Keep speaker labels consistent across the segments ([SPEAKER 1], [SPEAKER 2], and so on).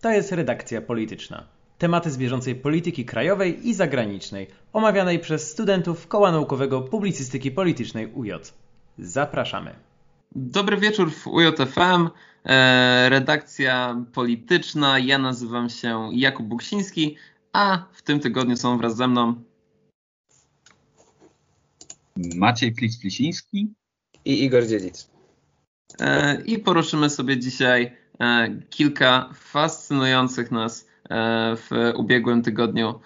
[SPEAKER 1] To jest redakcja polityczna. Tematy z bieżącej polityki krajowej i zagranicznej, omawianej przez studentów Koła Naukowego Publicystyki Politycznej UJ. Zapraszamy.
[SPEAKER 2] Dobry wieczór w UJFM, e, redakcja polityczna. Ja nazywam się Jakub Buksiński, a w tym tygodniu są wraz ze mną
[SPEAKER 3] Maciej Flis-Flisiński
[SPEAKER 4] i Igor Dziedzic.
[SPEAKER 2] E, I poruszymy sobie dzisiaj kilka fascynujących nas w ubiegłym tygodniu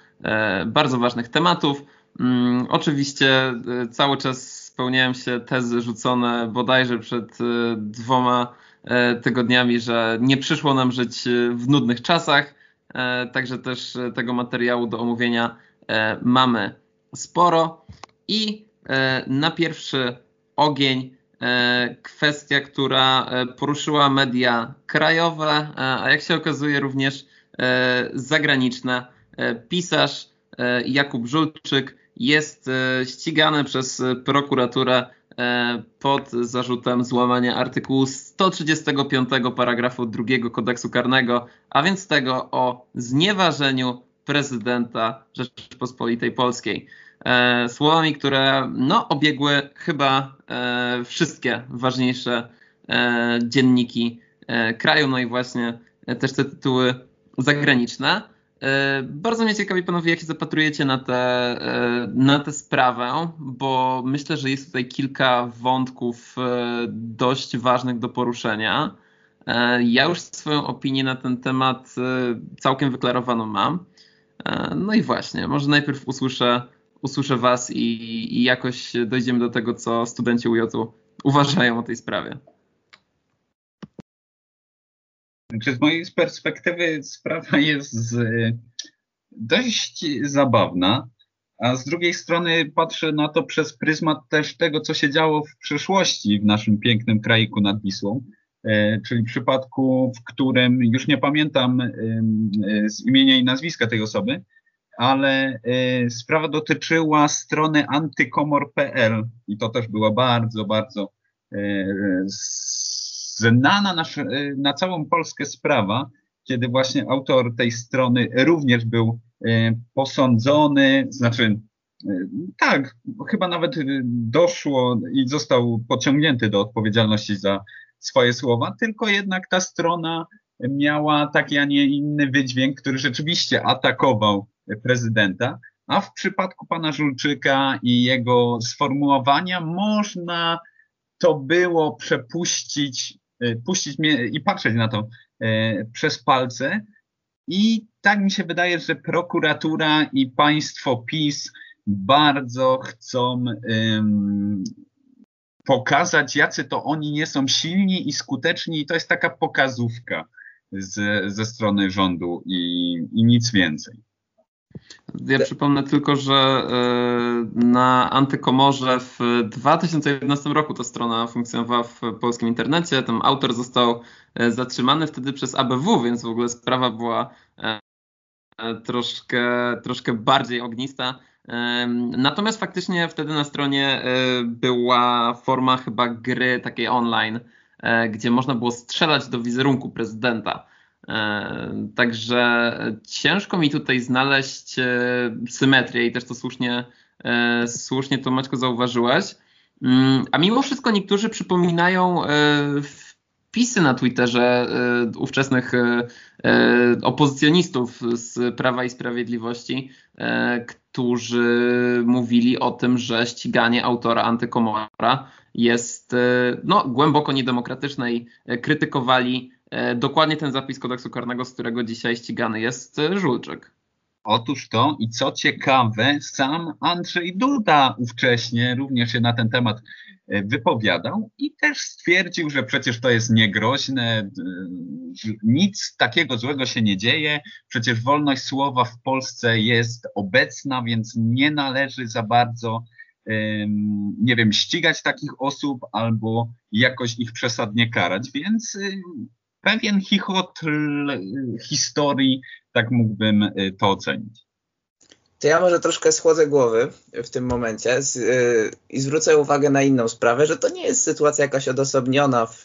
[SPEAKER 2] bardzo ważnych tematów. Mm, oczywiście cały czas spełniają się tezy rzucone bodajże przed e, dwoma e, tygodniami, że nie przyszło nam żyć e, w nudnych czasach. Także też tego materiału do omówienia mamy sporo. I na pierwszy ogień kwestia, która poruszyła media krajowe, a jak się okazuje również zagraniczne. Pisarz Jakub Żulczyk jest e, ścigany przez prokuraturę e, pod zarzutem złamania artykułu 135 paragrafu 2 kodeksu karnego, a więc tego o znieważeniu prezydenta Rzeczypospolitej Polskiej. E, słowami, które no, obiegły chyba wszystkie ważniejsze dzienniki kraju, no i właśnie też te tytuły zagraniczne. E, bardzo mnie ciekawi, panowie, jak się zapatrujecie na tę e, na tę sprawę, bo myślę, że jest tutaj kilka wątków e, dość ważnych do poruszenia. Ja już swoją opinię na ten temat całkiem wyklarowaną mam. No i właśnie, może najpierw usłyszę, usłyszę was i, i jakoś dojdziemy do tego, co studenci UJ uważają o tej sprawie.
[SPEAKER 3] Znaczy, z mojej perspektywy sprawa jest dość zabawna, a z drugiej strony patrzę na to przez pryzmat też tego, co się działo w przeszłości w naszym pięknym kraiku nad Wisłą, e, czyli w przypadku, w którym już nie pamiętam e, z imienia i nazwiska tej osoby, ale e, sprawa dotyczyła strony antykomor.pl i to też była bardzo, bardzo znana na, na całą Polskę sprawa, kiedy właśnie autor tej strony również był posądzony, znaczy tak, chyba nawet doszło i został pociągnięty do odpowiedzialności za swoje słowa, tylko jednak ta strona miała taki, a nie inny wydźwięk, który rzeczywiście atakował prezydenta, a w przypadku pana Żulczyka i jego sformułowania można to było przepuścić Y, puścić mnie i patrzeć na to y, przez palce. I tak mi się wydaje, że prokuratura i państwo PiS bardzo chcą pokazać, jacy to oni nie są silni i skuteczni, i to jest taka pokazówka z, ze strony rządu i, i nic więcej.
[SPEAKER 2] Ja przypomnę tylko, że e, na Antykomorze w 2011 roku ta strona funkcjonowała w polskim internecie. Tam autor został e, zatrzymany wtedy przez ABW, więc w ogóle sprawa była e, troszkę, troszkę bardziej ognista. Natomiast faktycznie wtedy na stronie była forma chyba gry takiej online, gdzie można było strzelać do wizerunku prezydenta. E, także ciężko mi tutaj znaleźć e, symetrię i też to słusznie, e, słusznie to Maćko zauważyłeś. Mm, a mimo wszystko niektórzy przypominają wpisy na Twitterze ówczesnych opozycjonistów z Prawa i Sprawiedliwości, którzy mówili o tym, że ściganie autora antykomora jest no, głęboko niedemokratyczne i krytykowali E, dokładnie ten zapis kodeksu karnego, z którego dzisiaj ścigany jest e, Żulczyk.
[SPEAKER 3] Otóż to i co ciekawe, sam Andrzej Duda ówcześnie również się na ten temat e, wypowiadał i też stwierdził, że przecież to jest niegroźne, nic takiego złego się nie dzieje, przecież wolność słowa w Polsce jest obecna, więc nie należy za bardzo, nie wiem, ścigać takich osób albo jakoś ich przesadnie karać, więc pewien chichot historii, tak mógłbym y, to ocenić.
[SPEAKER 4] To ja może troszkę schłodzę głowy w tym momencie z, yy, i zwrócę uwagę na inną sprawę, że to nie jest sytuacja jakaś odosobniona w,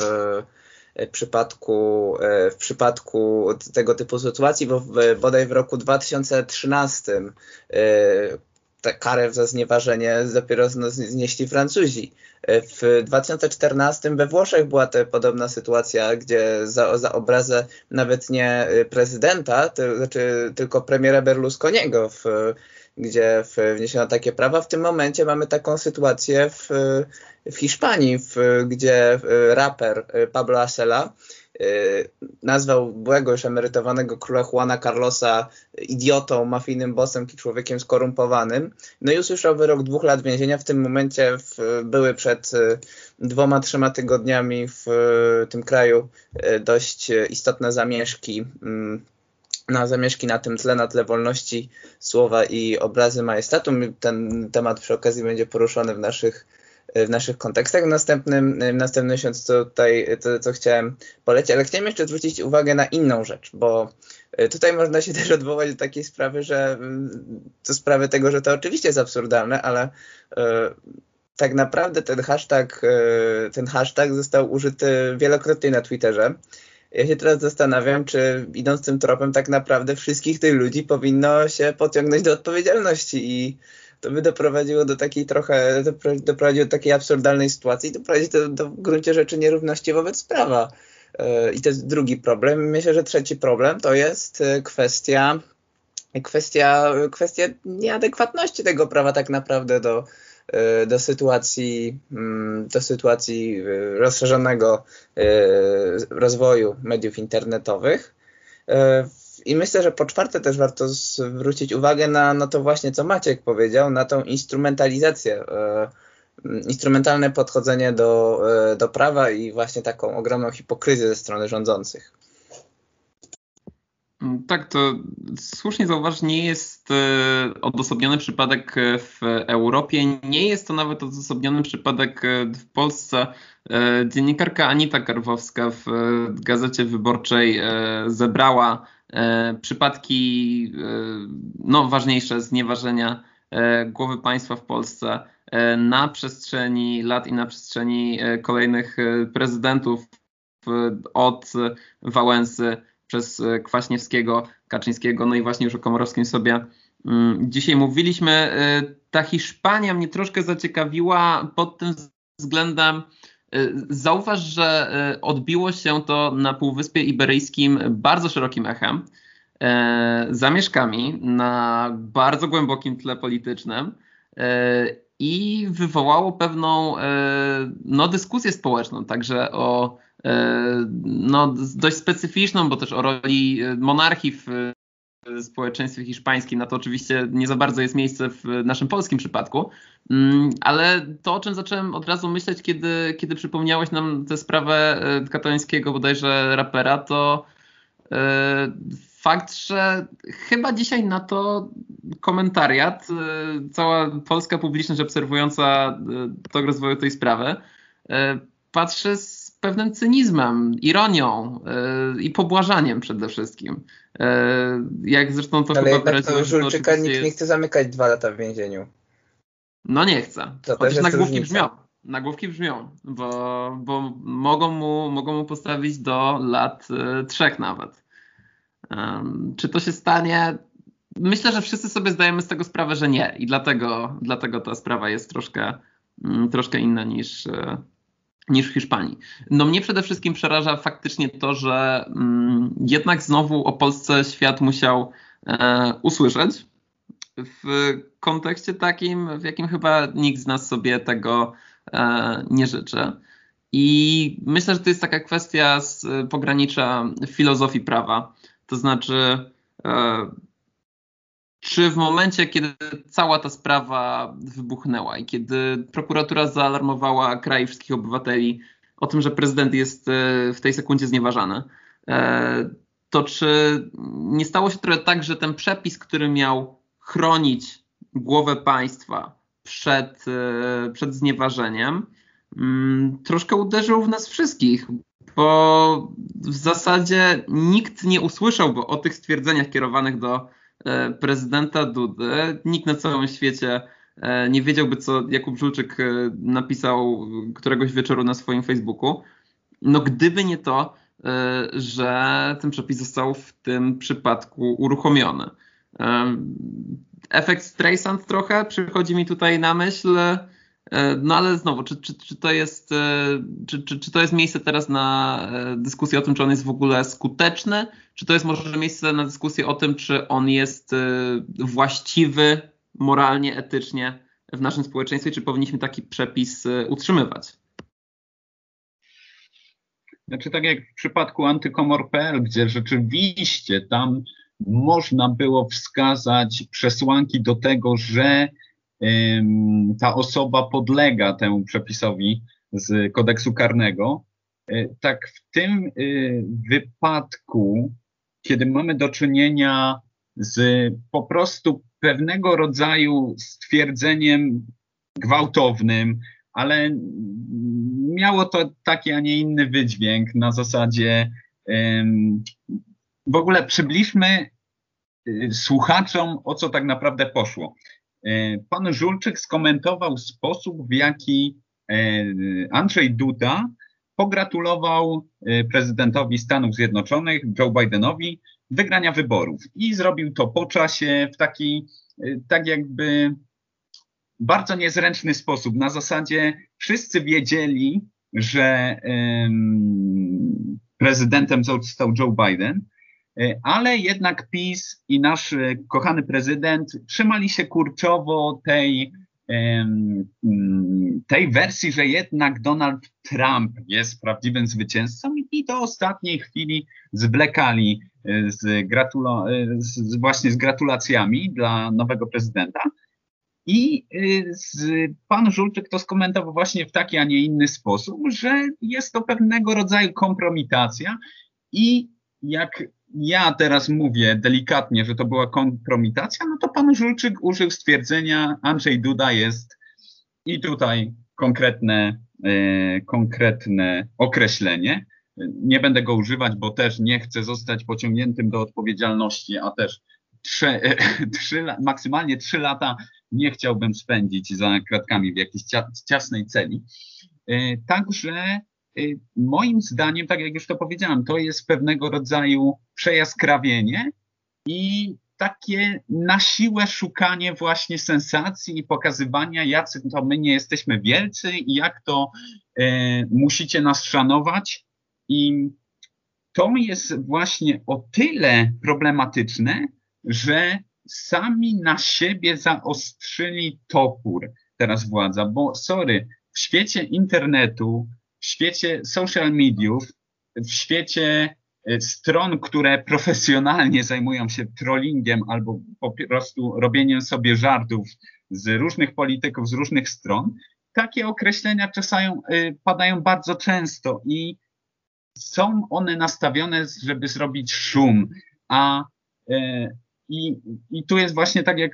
[SPEAKER 4] w przypadku, w przypadku tego typu sytuacji, bo bodaj w roku 2013 tę karę za znieważenie dopiero znieśli Francuzi. W 2014 we Włoszech była to podobna sytuacja, gdzie za, za obrazę nawet nie prezydenta, to znaczy tylko premiera Berlusconiego, w, gdzie wniesiono takie prawa. W tym momencie mamy taką sytuację w, w Hiszpanii, w, gdzie raper Pablo Asela nazwał byłego już emerytowanego króla Juana Carlosa idiotą, mafijnym bossem i człowiekiem skorumpowanym. No i usłyszał wyrok dwóch lat więzienia. W tym momencie w, były przed y, dwoma, trzema tygodniami w y, tym kraju dość istotne zamieszki mm, na zamieszki na tym tle, na tle wolności słowa i obrazy majestatu. Ten temat przy okazji będzie poruszony w naszych w naszych kontekstach. W następnym, w następnym miesiącu tutaj to, co chciałem polecić, ale chciałem jeszcze zwrócić uwagę na inną rzecz, bo tutaj można się też odwołać do takiej sprawy, że to sprawy tego, że to oczywiście jest absurdalne, ale tak naprawdę ten hashtag, ten hashtag został użyty wielokrotnie na Twitterze. Ja się teraz zastanawiam, czy idąc tym tropem, tak naprawdę wszystkich tych ludzi powinno się pociągnąć do odpowiedzialności i to by doprowadziło do takiej trochę, doprowadziło do takiej absurdalnej sytuacji doprowadzi to do w gruncie rzeczy nierówności wobec prawa. E, I to jest drugi problem. Myślę, że trzeci problem to jest e, kwestia, kwestia, kwestia nieadekwatności tego prawa tak naprawdę do, e, do sytuacji, mm, do sytuacji rozszerzonego rozwoju mediów internetowych. I myślę, że po czwarte też warto zwrócić uwagę na, na to właśnie, co Maciek powiedział, na tą instrumentalizację, e, instrumentalne podchodzenie do, e, do prawa i właśnie taką ogromną hipokryzję ze strony rządzących.
[SPEAKER 2] Tak, to słusznie zauważ, nie jest e, odosobniony przypadek w Europie, nie jest to nawet odosobniony przypadek w Polsce. Dziennikarka Anita Karwowska w Gazecie Wyborczej zebrała przypadki e, no, ważniejsze znieważenia e, głowy państwa w Polsce na przestrzeni lat i na przestrzeni kolejnych prezydentów od Wałęsy przez Kwaśniewskiego, Kaczyńskiego, no i właśnie już o Komorowskim sobie mm, dzisiaj mówiliśmy. Ta Hiszpania mnie troszkę zaciekawiła pod tym względem, zauważ, że y, odbiło się to na Półwyspie Iberyjskim bardzo szerokim echem, y, zamieszkami na bardzo głębokim tle politycznym i wywołało pewną no, dyskusję społeczną, także o no, dość specyficzną, bo też o roli monarchii w społeczeństwie hiszpańskim. Na to oczywiście nie za bardzo jest miejsce w naszym polskim przypadku, mm, ale to, o czym zacząłem od razu myśleć, kiedy, kiedy przypomniałeś nam tę sprawę e, katolickiego bodajże rapera, to e, fakt, że chyba dzisiaj na to komentariat, cała polska publiczność obserwująca tok rozwoju tej sprawy, patrzy z pewnym cynizmem, ironią yy, i pobłażaniem przede wszystkim. Yy, jak zresztą to
[SPEAKER 4] Ale
[SPEAKER 2] chyba
[SPEAKER 4] jednak to Żulczyka nikt jest... nie chce zamykać dwa lata w więzieniu.
[SPEAKER 2] No nie chce. To Chociaż nagłówki brzmią. Nagłówki brzmią, bo, bo mogą, mu, mogą mu postawić do lat y, trzech nawet. Czy to się stanie? Myślę, że wszyscy sobie zdajemy z tego sprawę, że nie. I dlatego, dlatego ta sprawa jest troszkę, mm, troszkę inna niż, niż w Hiszpanii. No mnie przede wszystkim przeraża faktycznie to, że mm, jednak znowu o Polsce świat musiał e, usłyszeć w kontekście takim, w jakim chyba nikt z nas sobie tego e, nie życzy. I myślę, że to jest taka kwestia z pogranicza filozofii prawa. To znaczy, e, czy w momencie, kiedy cała ta sprawa wybuchnęła i kiedy prokuratura zaalarmowała kraj wszystkich obywateli o tym, że prezydent jest e, w tej sekundzie znieważany, e, to czy nie stało się trochę tak, że ten przepis, który miał chronić głowę państwa przed, e, przed znieważeniem, mm, troszkę uderzył w nas wszystkich, bo w zasadzie nikt nie usłyszałby o tych stwierdzeniach kierowanych do prezydenta Dudy. Nikt na całym świecie e, nie wiedziałby, co Jakub Żulczyk e, napisał któregoś wieczoru na swoim Facebooku. no gdyby nie to, że ten przepis został w tym przypadku uruchomiony. Efekt Streisand trochę przychodzi mi tutaj na myśl, E, no ale znowu, czy, czy, czy, to jest, e, czy, czy, czy to jest miejsce teraz na e, dyskusję o tym, czy on jest w ogóle skuteczny, czy to jest może miejsce na dyskusję o tym, czy on jest właściwy moralnie, etycznie w naszym społeczeństwie, czy powinniśmy taki przepis utrzymywać?
[SPEAKER 3] Znaczy tak jak w przypadku antykomor.pl, gdzie rzeczywiście tam można było wskazać przesłanki do tego, że ta osoba podlega temu przepisowi z kodeksu karnego. E, tak w tym e, wypadku, kiedy mamy do czynienia z po prostu pewnego rodzaju stwierdzeniem gwałtownym, ale miało to taki, a nie inny wydźwięk na zasadzie w ogóle przybliżmy e, słuchaczom, o co tak naprawdę poszło. E, pan Żulczyk skomentował sposób, w jaki e, Andrzej Duda pogratulował e, prezydentowi Stanów Zjednoczonych, Joe Bidenowi, wygrania wyborów. I zrobił to po czasie w taki, tak jakby bardzo niezręczny sposób. Na zasadzie wszyscy wiedzieli, że prezydentem został Joe Biden, ale jednak PiS i nasz e, kochany prezydent trzymali się kurczowo tej, mm, tej wersji, że jednak Donald Trump jest prawdziwym zwycięzcą i do ostatniej chwili zwlekali e, z, z, właśnie z gratulacjami dla nowego prezydenta. I z, pan Żulczyk to skomentował właśnie w taki, a nie inny sposób, że jest to pewnego rodzaju kompromitacja i jak ja teraz mówię delikatnie, że to była kompromitacja, no to pan Żulczyk użył stwierdzenia Andrzej Duda jest i tutaj konkretne, e, konkretne określenie. Nie będę go używać, bo też nie chcę zostać pociągniętym do odpowiedzialności, a też trzy, e, trzy, maksymalnie trzy lata nie chciałbym spędzić za kratkami w jakiejś ciasnej celi. E, także moim zdaniem, tak jak już to powiedziałem, to jest pewnego rodzaju przejaskrawienie i takie na siłę szukanie właśnie sensacji i pokazywania, jacy to my nie jesteśmy wielcy i jak to e, musicie nas szanować. I to jest właśnie o tyle problematyczne, że sami na siebie zaostrzyli topór teraz władza, bo sorry, w świecie internetu, w świecie social mediów, w świecie e, stron, które profesjonalnie zajmują się trollingiem albo po prostu robieniem sobie żartów z różnych polityków, z różnych stron, takie określenia czasami e, padają bardzo często i są one nastawione, żeby zrobić szum, a e, i, i tu jest właśnie tak, jak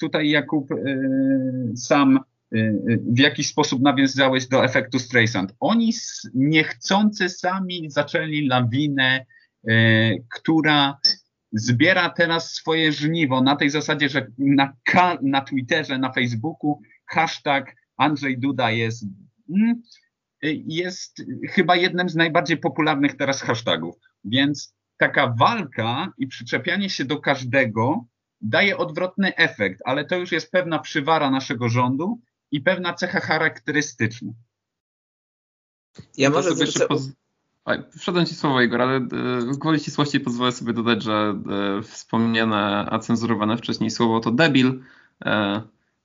[SPEAKER 3] tutaj Jakub sam w jakiś sposób nawiązałeś do efektu Streisand. Oni niechcący sami zaczęli lawinę, y, która zbiera teraz swoje żniwo na tej zasadzie, że na, na Twitterze, na Facebooku hashtag Andrzej Duda jest, mm, jest chyba jednym z najbardziej popularnych teraz hashtagów. Więc taka walka i przyczepianie się do każdego daje odwrotny efekt, ale to już jest pewna przywara naszego rządu, i pewna cecha charakterystyczna.
[SPEAKER 4] Ja może sobie zwrócę... poz...
[SPEAKER 2] Wszedłem ci słowo, Igor, ale w gwoli ścisłości pozwolę sobie dodać, że e, wspomniane, a cenzurowane wcześniej słowo to debil. E,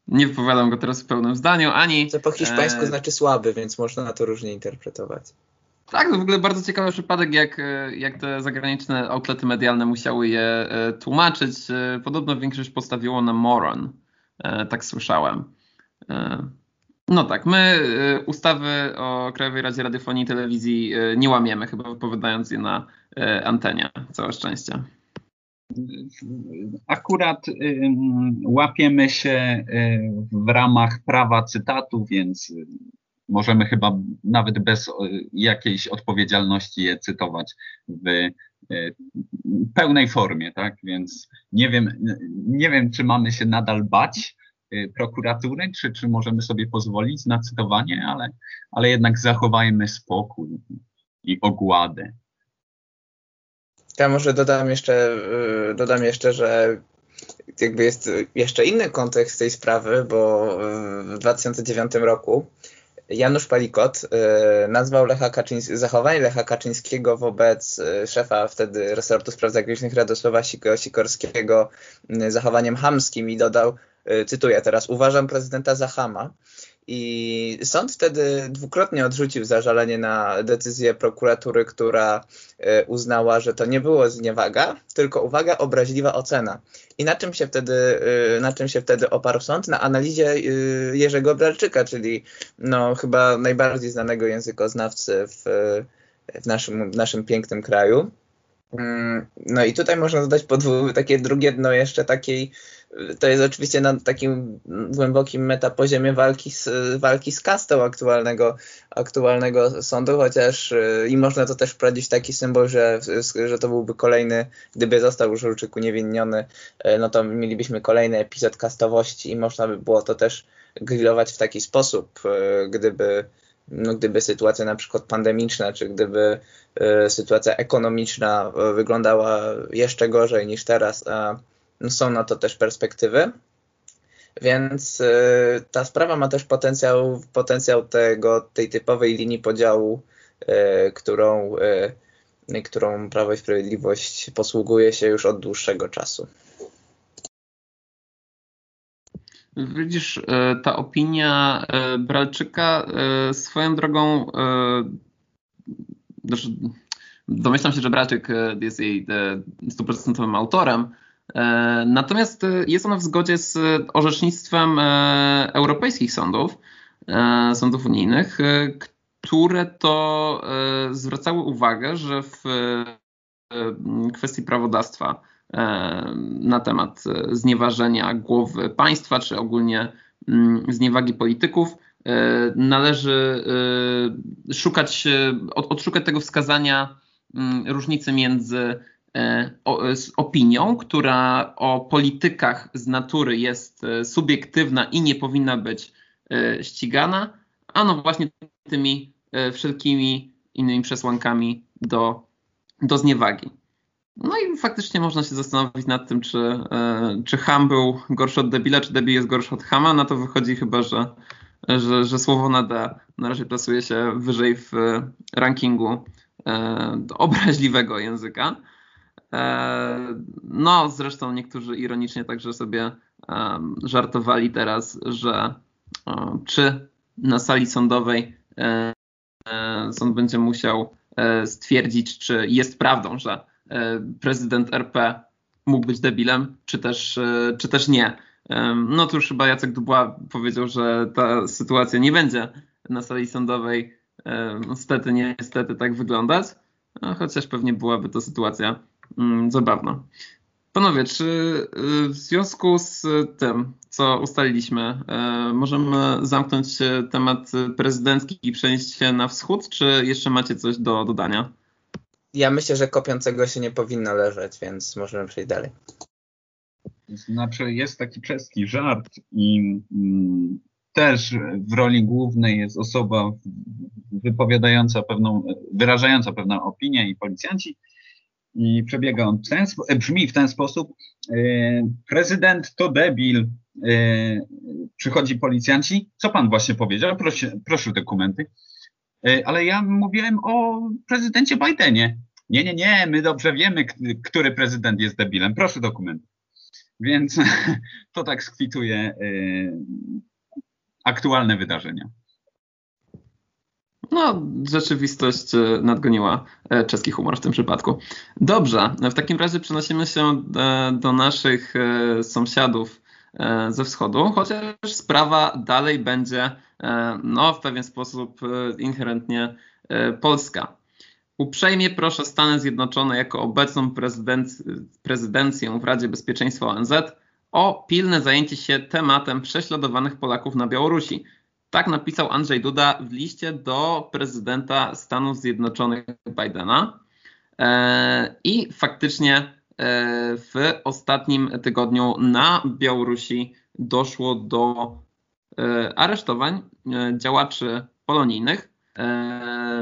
[SPEAKER 2] nie wypowiadam go teraz w pełnym zdaniu, ani...
[SPEAKER 4] To po hiszpańsku e... znaczy słaby, więc można to różnie interpretować.
[SPEAKER 2] Tak, to w ogóle bardzo ciekawy przypadek, jak, jak te zagraniczne outlety medialne musiały je tłumaczyć. Podobno większość postawiło na moron, tak słyszałem. E, no tak, my e, ustawy o Krajowej Radzie Radiofonii i Telewizji e, nie łamiemy, chyba wypowiadając je na antenie. Całe szczęście.
[SPEAKER 3] Akurat łapiemy się w ramach prawa cytatu, więc możemy chyba nawet bez jakiejś odpowiedzialności je cytować w pełnej formie, tak? Więc nie wiem, nie wiem, czy mamy się nadal bać Y, prokuratury, czy, czy możemy sobie pozwolić na cytowanie, ale, ale jednak zachowajmy spokój. i ogładę.
[SPEAKER 4] Ja może dodam jeszcze, y, dodam jeszcze, że jakby jest jeszcze inny kontekst tej sprawy, bo w 2009 roku Janusz Palikot y, nazwał Lecha Kaczyńskiego, zachowanie Lecha Kaczyńskiego wobec y, szefa wtedy resortu spraw zagranicznych Radosława Sikorskiego zachowaniem hamskim i dodał, cytuję teraz, uważam prezydenta za hama. I sąd wtedy dwukrotnie odrzucił zażalenie na decyzję prokuratury, która e, uznała, że to nie było zniewaga, tylko uwaga, obraźliwa ocena. I na czym się wtedy, e, na czym się wtedy oparł sąd? Na analizie e, Jerzego Bralczyka, czyli no, chyba najbardziej znanego językoznawcy w, w, naszym, w naszym pięknym kraju. Mm, no i tutaj można dodać podwój, takie drugie dno jeszcze takiej to jest oczywiście na takim głębokim metapoziomie walki z, walki z kastą aktualnego, aktualnego sądu, chociaż y, i można to też wprowadzić w taki symbol, że, że to byłby kolejny, gdyby został Żulczyk uniewinniony, y, no to mielibyśmy kolejny epizod kastowości i można by było to też grillować w taki sposób, y, gdyby no, gdyby sytuacja na przykład pandemiczna, czy gdyby sytuacja ekonomiczna wyglądała jeszcze gorzej niż teraz, a są na to też perspektywy. Więc y, ta sprawa ma też potencjał, potencjał tego, tej typowej linii podziału, y, którą, y, którą Prawo i Sprawiedliwość posługuje się już od dłuższego czasu.
[SPEAKER 2] Widzisz, ta opinia Bralczyka swoją drogą, znaczy, domyślam się, że Bralczyk jest jej stuprocentowym autorem, natomiast e, jest ona w zgodzie z orzecznictwem e, europejskich sądów, sądów unijnych, które to zwracały uwagę, że w kwestii prawodawstwa na temat znieważenia głowy państwa, czy ogólnie zniewagi polityków, należy szukać, odszukać tego wskazania różnicy między E, z opinią, która o politykach z natury jest e, subiektywna i nie powinna być e, ścigana, a no właśnie tymi wszelkimi innymi przesłankami do, do zniewagi. No i faktycznie można się zastanowić nad tym, czy, czy Ham był gorszy od debila, czy debil jest gorszy od Hama. Na to wychodzi chyba, że, że, że słowo nada na razie plasuje się wyżej w rankingu obraźliwego języka. E, no, zresztą niektórzy ironicznie także sobie żartowali teraz, że czy na sali sądowej e, e, sąd będzie musiał stwierdzić, czy jest prawdą, że prezydent RP mógł być debilem, czy też, czy też nie. No już chyba Jacek Dubła powiedział, że ta sytuacja nie będzie na sali sądowej niestety, niestety tak wyglądać, no, chociaż pewnie byłaby to sytuacja zabawna. Panowie, czy y, w związku z tym, co ustaliliśmy, y, możemy zamknąć temat prezydencki i przenieść się na wschód, czy jeszcze macie coś do dodania?
[SPEAKER 4] Ja myślę, że kopiącego się nie powinno leżeć, więc możemy przejść dalej.
[SPEAKER 3] Znaczy, jest taki czeski żart i mm, też w roli głównej jest osoba wypowiadająca pewną, wyrażająca pewną opinię i policjanci przebiega on w ten, e, brzmi w ten sposób. E, prezydent to debil. E, przychodzi policjanci. Co pan właśnie powiedział? Proszę, proszę dokumenty. Ale ja mówiłem o prezydencie Bidenie. Nie, nie, nie, my dobrze wiemy, który prezydent jest debilem. Proszę dokumenty. Więc to tak skwituje aktualne wydarzenia.
[SPEAKER 2] No, rzeczywistość e, nadgoniła e, czeski humor w tym przypadku. Dobrze, w takim razie przenosimy się e, do naszych sąsiadów ze wschodu, chociaż sprawa dalej będzie no, w pewien sposób inherentnie polska. Uprzejmie proszę Stany Zjednoczone jako obecną prezydencję w Radzie Bezpieczeństwa ONZ o pilne zajęcie się tematem prześladowanych Polaków na Białorusi. Tak napisał Andrzej Duda w liście do prezydenta Stanów Zjednoczonych Bidena. E, I faktycznie e, w ostatnim tygodniu na Białorusi doszło do e, aresztowań działaczy polonijnych.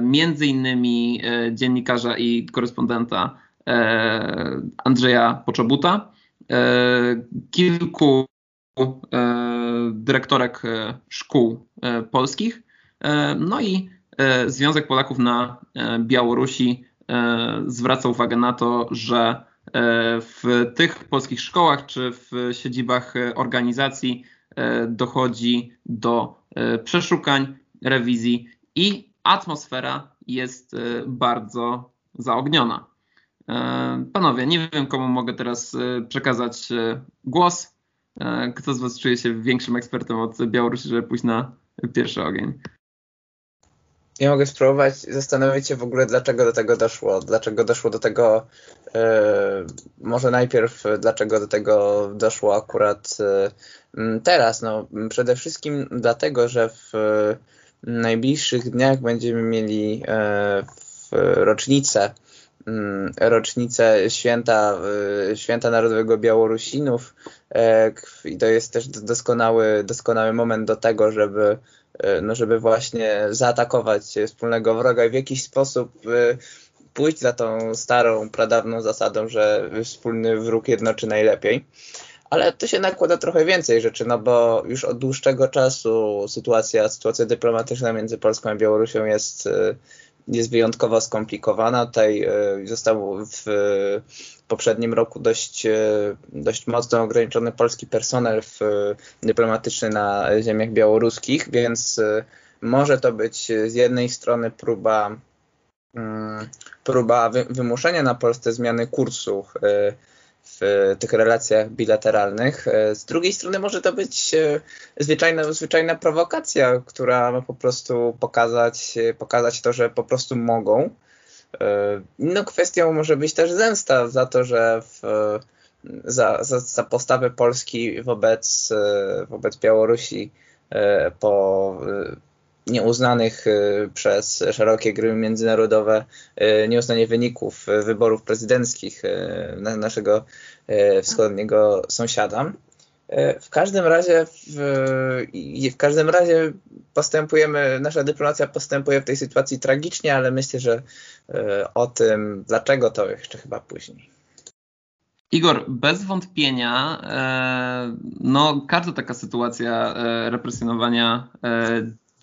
[SPEAKER 2] między innymi dziennikarza i korespondenta Andrzeja Poczobuta, kilku dyrektorek szkół polskich, no i Związek Polaków na Białorusi zwraca uwagę na to, że w tych polskich szkołach czy w siedzibach organizacji dochodzi do przeszukań, rewizji i atmosfera jest bardzo zaogniona. Panowie, nie wiem komu mogę teraz przekazać głos. Kto z Was czuje się większym ekspertem od Białorusi, żeby pójść na pierwszy ogień?
[SPEAKER 4] Ja mogę spróbować zastanowić się w ogóle, dlaczego do tego doszło. Dlaczego doszło do tego, yy, może najpierw, dlaczego do tego doszło akurat yy, teraz. No, przede wszystkim dlatego, że w najbliższych dniach będziemy mieli rocznicę rocznicę święta, święta Narodowego Białorusinów i to jest też doskonały, doskonały moment do tego, żeby E, no żeby właśnie zaatakować wspólnego wroga i w jakiś sposób e, pójść za tą starą, pradawną zasadą, że wspólny wróg jednoczy najlepiej. Ale to się nakłada trochę więcej rzeczy, no bo już od dłuższego czasu sytuacja, sytuacja dyplomatyczna między Polską a Białorusią jest, e, jest wyjątkowo skomplikowana. Tutaj został w poprzednim roku dość, e, dość mocno ograniczony polski personel w, e, dyplomatyczny na ziemiach białoruskich, więc e, może to być z jednej strony próba, mm, próba wymuszenia na Polsce zmiany kursu w tych relacjach bilateralnych. Z drugiej strony może to być zwyczajna, zwyczajna prowokacja, która ma po prostu pokazać, pokazać to, że po prostu mogą no kwestią może być też zemsta za to, że w, za, za, za postawę Polski wobec, wobec Białorusi e, po e, nieuznanych e, przez szerokie gry międzynarodowe nieuznanie wyników wyborów prezydenckich naszego wschodniego sąsiada. E, w każdym razie w, w każdym razie postępujemy, nasza dyplomacja postępuje w tej sytuacji tragicznie, ale myślę, że e, o tym, dlaczego to jeszcze chyba później.
[SPEAKER 2] Igor, bez wątpienia, e, no każda taka sytuacja represjonowania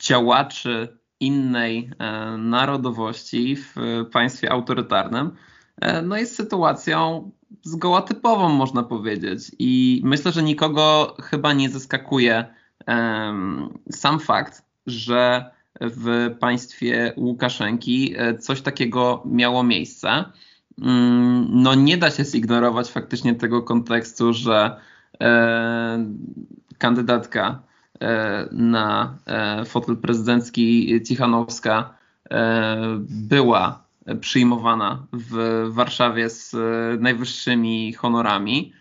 [SPEAKER 2] działaczy innej narodowości w państwie autorytarnym, no jest sytuacją zgoła typową, można powiedzieć. I myślę, że nikogo chyba nie zaskakuje sam fakt, że w państwie Łukaszenki e, coś takiego miało miejsce. Um, no nie da się zignorować faktycznie tego kontekstu, że e, kandydatka e, na fotel prezydencki Cichanowska była przyjmowana w Warszawie z najwyższymi honorami.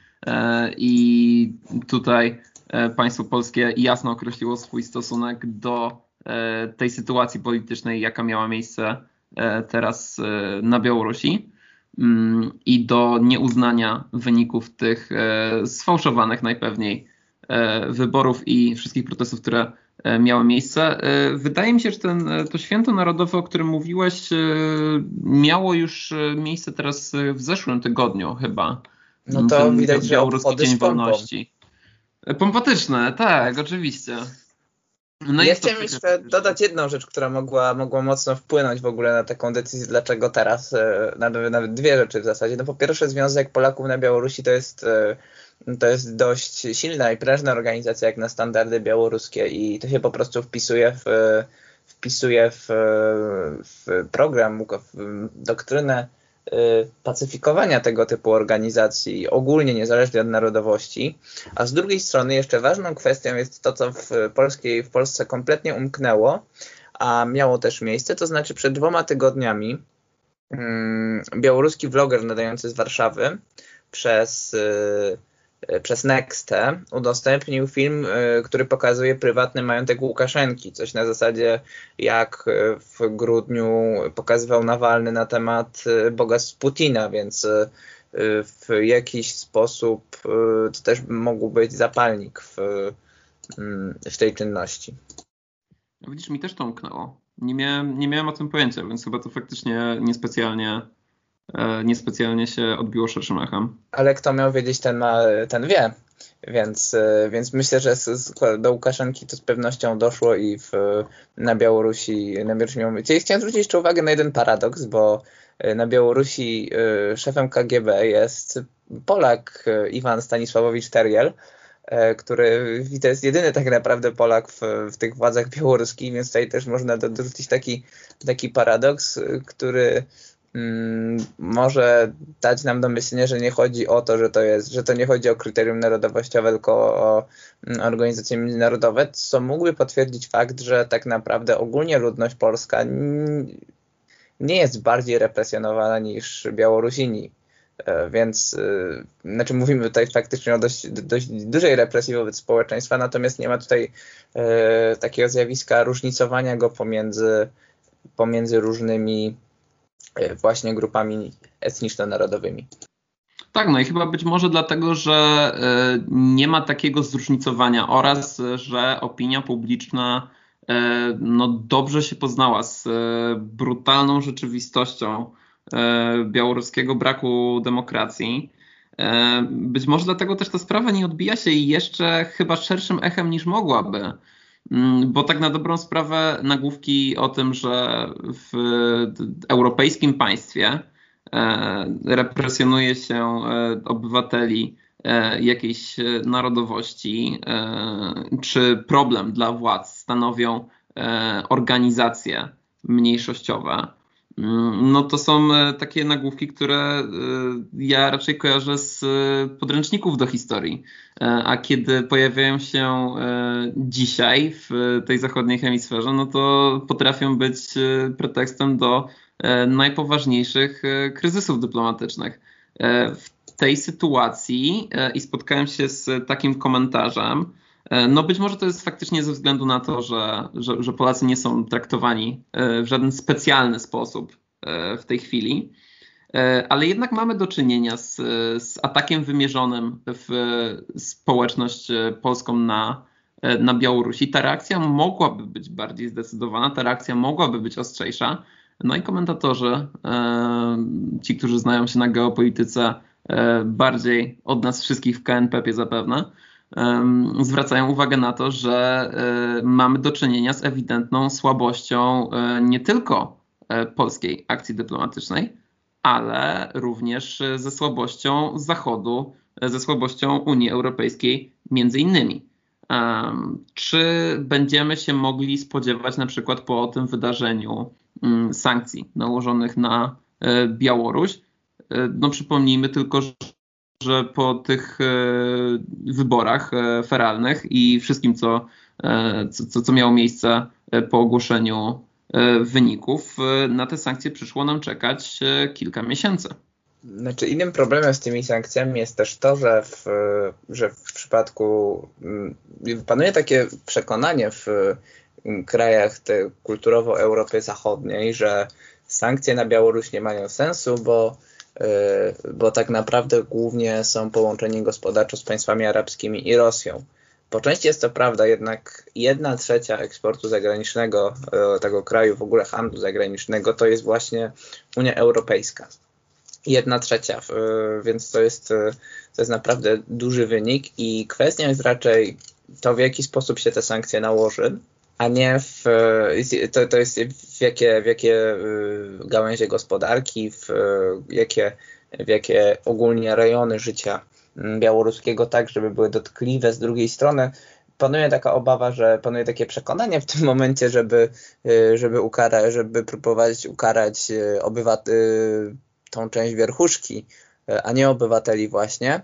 [SPEAKER 2] I tutaj państwo polskie jasno określiło swój stosunek do tej sytuacji politycznej, jaka miała miejsce teraz na Białorusi mm, i do nieuznania wyników tych sfałszowanych najpewniej wyborów i wszystkich protestów, które E, miały miejsce. E, wydaje mi się, że ten, e, to święto narodowe, o którym mówiłeś, miało już miejsce teraz w zeszłym tygodniu chyba.
[SPEAKER 4] No to ten widać, że Dzień Wolności.
[SPEAKER 2] Pompatyczne, tak, oczywiście.
[SPEAKER 4] No ja chciałem jeszcze dodać jedną rzecz, która mogła, mogła mocno wpłynąć w ogóle na taką decyzję, dlaczego teraz, nawet, nawet dwie rzeczy w zasadzie. No po pierwsze Związek Polaków na Białorusi to jest to jest dość silna i prężna organizacja jak na standardy białoruskie i to się po prostu wpisuje w, wpisuje w, w program, w doktrynę pacyfikowania tego typu organizacji ogólnie niezależnie od narodowości, a z drugiej strony jeszcze ważną kwestią jest to, co w, Polskiej, w Polsce kompletnie umknęło, a miało też miejsce, to znaczy przed dwoma tygodniami mm, białoruski vloger nadający z Warszawy przez y, przez Nextę udostępnił film, e, który pokazuje prywatny majątek Łukaszenki. Coś na zasadzie jak e, w grudniu pokazywał Nawalny na temat bogactw Putina, więc w jakiś sposób to też mógł być zapalnik w, mm, w tej czynności.
[SPEAKER 2] No widzisz, mi też to umknęło. Nie miałem, nie miałem o tym pojęcia, więc chyba to faktycznie niespecjalnie, e, niespecjalnie się odbiło szerszym echem.
[SPEAKER 4] Ale kto miał wiedzieć, ten, ma, ten wie. Więc, e, więc myślę, że do Łukaszenki to z pewnością doszło i w, na Białorusi na Białorusi miał być. Chciałem zwrócić jeszcze uwagę na jeden paradoks, bo e, na Białorusi e, szefem KGB jest Polak Iwan Stanisławowicz Teriel, który to jest jedyny tak naprawdę Polak w, w tych władzach białoruskich, więc tutaj też można dorzucić taki, taki paradoks, który może dać nam do myślenia, że nie chodzi o to, że to jest, że to nie chodzi o kryterium narodowościowe, tylko o mm, organizacje międzynarodowe, co mógłby potwierdzić fakt, że tak naprawdę ogólnie ludność polska nie jest bardziej represjonowana niż Białorusini. E, więc, e, znaczy mówimy tutaj faktycznie o dość, dość dużej represji wobec społeczeństwa, natomiast nie ma tutaj e, takiego zjawiska różnicowania go pomiędzy, pomiędzy różnymi właśnie grupami etniczno-narodowymi.
[SPEAKER 2] Tak, no i chyba być może dlatego, że e, nie ma takiego zróżnicowania oraz, że opinia publiczna e, no, dobrze się poznała z brutalną rzeczywistością białoruskiego braku demokracji. Być może dlatego też ta sprawa nie odbija się jeszcze chyba szerszym echem niż mogłaby. Mm, bo tak na dobrą sprawę nagłówki o tym, że w europejskim państwie e, represjonuje się e, obywateli e, jakiejś narodowości, czy problem dla władz stanowią organizacje mniejszościowe, no to są e, takie nagłówki, które e, ja raczej kojarzę z e, podręczników do historii. A kiedy pojawiają się dzisiaj w tej zachodniej hemisferze, no to potrafią być pretekstem do najpoważniejszych kryzysów dyplomatycznych. W tej sytuacji i spotkałem się z takim komentarzem, no być może to jest faktycznie ze względu na to, że, że, że Polacy nie są traktowani e, w żaden specjalny sposób e, w tej chwili, ale jednak mamy do czynienia z, z atakiem wymierzonym w społeczność polską na, na Białorusi. Ta reakcja mogłaby być bardziej zdecydowana, ta reakcja mogłaby być ostrzejsza. No i komentatorzy, ci, którzy znają się na geopolityce bardziej od nas wszystkich w KNP zapewne, zwracają uwagę na to, że e, mamy do czynienia z ewidentną słabością e, nie tylko e, polskiej akcji dyplomatycznej, ale również ze słabością Zachodu, ze słabością Unii Europejskiej między innymi. Czy będziemy się mogli spodziewać na przykład po tym wydarzeniu mm, sankcji nałożonych na Białoruś? No przypomnijmy tylko, że po tych e, wyborach e, feralnych i wszystkim, co, e, co, co miało miejsce po ogłoszeniu wyników, na te sankcje przyszło nam czekać kilka miesięcy.
[SPEAKER 4] Znaczy innym problemem z tymi sankcjami jest też to, że w, że w przypadku mm, panuje takie przekonanie w krajach kulturowo Europy Zachodniej, że sankcje na Białoruś nie mają sensu, bo bo tak naprawdę głównie są połączeni gospodarczo z państwami arabskimi i Rosją. Po części jest to prawda, jednak jedna trzecia eksportu zagranicznego e, tego kraju, w ogóle handlu zagranicznego, to jest właśnie Unia Europejska. Jedna trzecia, e, więc to jest, to jest naprawdę duży wynik i kwestia jest raczej to, w jaki sposób się te sankcje nałoży, a nie w, to, to jest w jakie, w jakie y, gałęzie gospodarki, w jakie, w jakie ogólnie rejony życia mm, białoruskiego, tak, żeby były dotkliwe. Z drugiej strony panuje taka obawa, że panuje takie przekonanie w tym momencie, żeby, y, żeby, ukara, żeby próbować ukarać y, obywatel, tą część wierchuszki, a nie obywateli właśnie.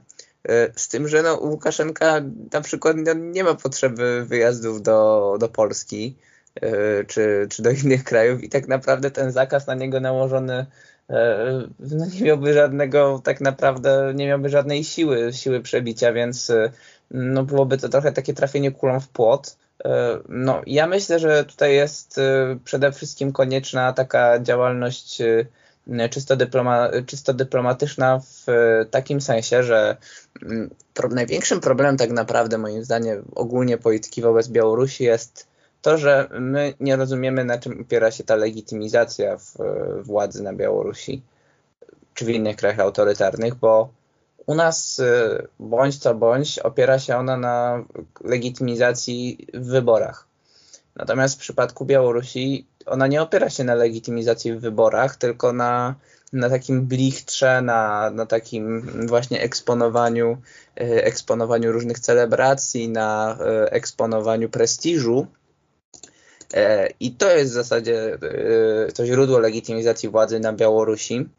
[SPEAKER 4] Z tym, że no, Łukaszenka na przykład no, nie ma potrzeby wyjazdów do, do Polski e, czy, czy do innych krajów i tak naprawdę ten zakaz na niego nałożony e, no, nie miałby żadnego, tak naprawdę nie miałby żadnej siły, siły przebicia, więc e, no, byłoby to trochę takie trafienie kulą w płot. No, ja myślę, że tutaj jest przede wszystkim konieczna taka działalność czysto, dyploma, czysto dyplomatyczna w takim sensie, że największym problemem tak naprawdę moim zdaniem ogólnie polityki wobec Białorusi jest to, że my nie rozumiemy, na czym opiera się ta legitymizacja w, władzy na Białorusi czy w innych krajach autorytarnych, bo u nas bądź co bądź opiera się ona na legitymizacji w wyborach. Natomiast w przypadku Białorusi ona nie opiera się na legitymizacji w wyborach, tylko na, na takim blichtrze, na, na takim właśnie eksponowaniu, y, eksponowaniu różnych celebracji, na y, eksponowaniu prestiżu. E, I to jest w zasadzie to źródło legitymizacji władzy na Białorusi.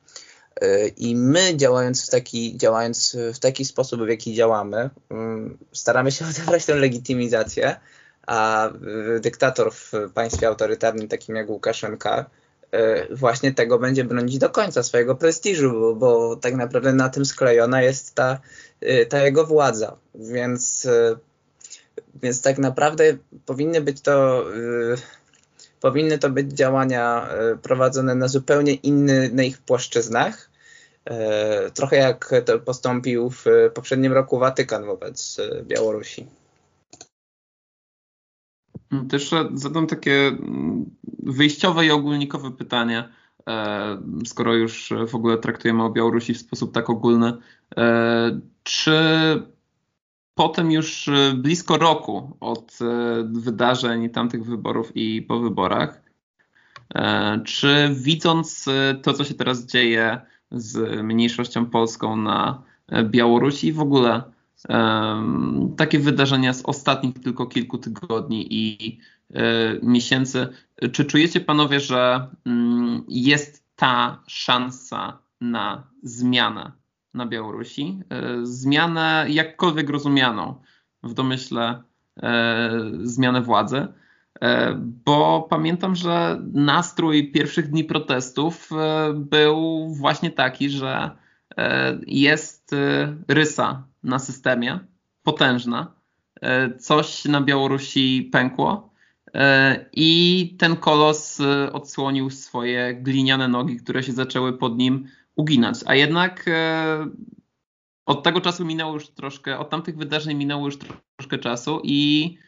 [SPEAKER 4] I my działając w taki, działając w taki sposób, w jaki działamy, mm, staramy się odebrać tę legitymizację, a dyktator w państwie autorytarnym takim jak Łukaszenka e, właśnie tego będzie bronić do końca swojego prestiżu, bo, bo tak naprawdę na tym sklejona jest ta, e, ta jego władza. Więc, więc tak naprawdę powinny być to powinny to być działania prowadzone na zupełnie innych płaszczyznach, trochę jak to postąpił w poprzednim roku Watykan wobec Białorusi.
[SPEAKER 2] Też zadam takie mm, wyjściowe i ogólnikowe pytanie, e, skoro już w ogóle traktujemy o Białorusi w sposób tak ogólny. Czy po tym już blisko roku od wydarzeń tamtych wyborów i po wyborach, czy widząc to, co się teraz dzieje, z mniejszością polską na Białorusi i w ogóle takie wydarzenia z ostatnich tylko kilku tygodni i e, miesięcy. Czy czujecie panowie, że um, jest ta szansa na zmianę na Białorusi? E, zmianę jakkolwiek rozumianą w domyśle e, zmianę władzy. Bo pamiętam, że nastrój pierwszych dni protestów był właśnie taki, że jest rysa na systemie, potężna, coś na Białorusi pękło i ten kolos odsłonił swoje gliniane nogi, które się zaczęły pod nim uginać. A jednak od tego czasu minęło już troszkę, od tamtych wydarzeń minęło już troszkę czasu i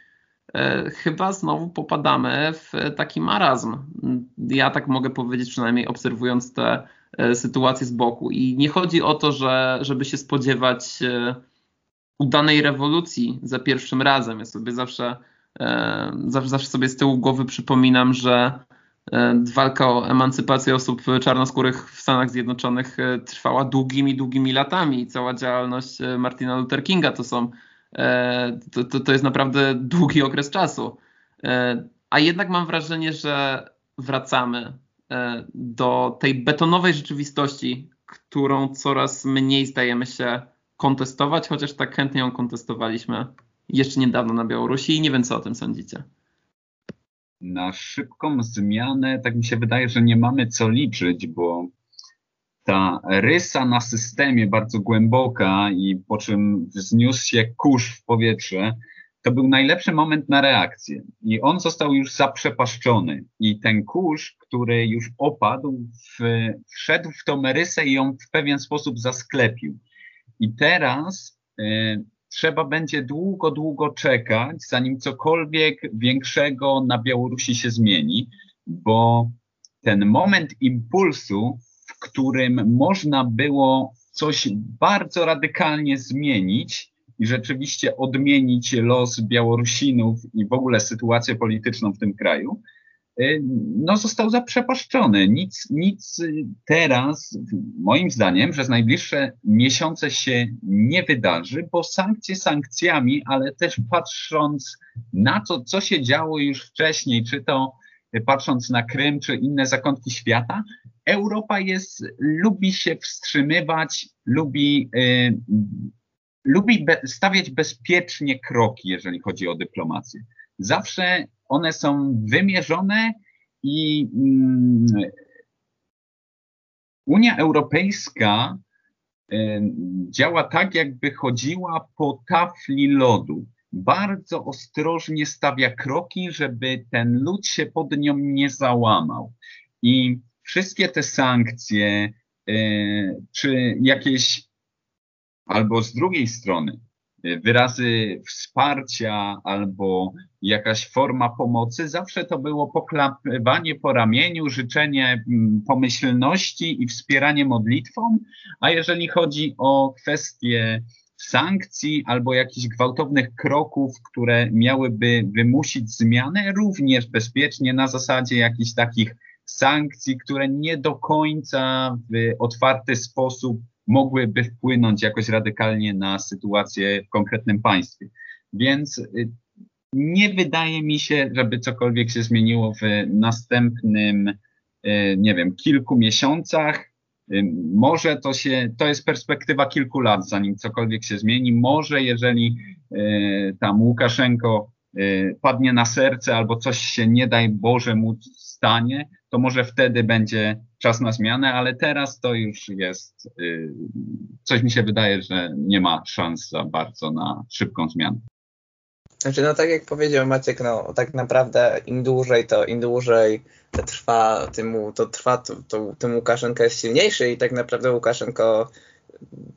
[SPEAKER 2] E, chyba znowu popadamy w taki marazm. Ja tak mogę powiedzieć, przynajmniej obserwując te e, sytuacje z boku. I nie chodzi o to, że, żeby się spodziewać e, udanej rewolucji za pierwszym razem. Ja sobie zawsze, zawsze, zawsze sobie z tyłu głowy przypominam, że walka o emancypację osób czarnoskórych w Stanach Zjednoczonych trwała długimi, długimi latami. Cała działalność Martina Luther Kinga to są E, to, to, to jest naprawdę długi okres czasu. E, a jednak mam wrażenie, że wracamy e, do tej betonowej rzeczywistości, którą coraz mniej zdajemy się kontestować, chociaż tak chętnie ją kontestowaliśmy jeszcze niedawno na Białorusi i nie wiem, co o tym sądzicie.
[SPEAKER 3] Na szybką zmianę, tak mi się wydaje, że nie mamy co liczyć, bo ta rysa na systemie bardzo głęboka i po czym wzniósł się kurz w powietrze, to był najlepszy moment na reakcję. I on został już zaprzepaszczony. I ten kurz, który już opadł, w, wszedł w tą rysę i ją w pewien sposób zasklepił. I teraz y, trzeba będzie długo, długo czekać, zanim cokolwiek większego na Białorusi się zmieni, bo ten moment impulsu w którym można było coś bardzo radykalnie zmienić i rzeczywiście odmienić los Białorusinów i w ogóle sytuację polityczną w tym kraju, y, no został zaprzepaszczony. Nic, nic teraz, moim zdaniem, przez najbliższe miesiące się nie wydarzy, bo sankcje sankcjami, ale też patrząc na to, co się działo już wcześniej, czy to patrząc na Krym, czy inne zakątki świata, Europa jest, lubi się wstrzymywać, lubi, y, lubi be, stawiać bezpiecznie kroki, jeżeli chodzi o dyplomację. Zawsze one są wymierzone i y, Unia Europejska y, działa tak, jakby chodziła po tafli lodu. Bardzo ostrożnie stawia kroki, żeby ten lód się pod nią nie załamał. I wszystkie te sankcje, e, czy jakieś, albo z drugiej strony, wyrazy wsparcia albo jakaś forma pomocy, zawsze to było poklapywanie po ramieniu, życzenie mm, pomyślności i wspieranie modlitwą, a jeżeli chodzi o kwestie sankcji albo jakichś gwałtownych kroków, które miałyby wymusić zmianę, również bezpiecznie na zasadzie jakichś takich sankcji, które nie do końca w otwarty sposób mogłyby wpłynąć jakoś radykalnie na sytuację w konkretnym państwie. Więc y, nie wydaje mi się, żeby cokolwiek się zmieniło w następnym, y, nie wiem, kilku miesiącach. Y, może to się, to jest perspektywa kilku lat, zanim cokolwiek się zmieni. Może jeżeli tam Łukaszenko padnie na serce albo coś się nie daj Boże mu stanie, to może wtedy będzie czas na zmianę, ale teraz to już jest, y, coś mi się wydaje, że nie ma szans za bardzo na szybką zmianę.
[SPEAKER 4] Znaczy, no tak jak powiedział Maciek, no tak naprawdę im dłużej to, im dłużej to trwa, tym, to trwa, to, to, tym Łukaszenko jest silniejszy i tak naprawdę Łukaszenko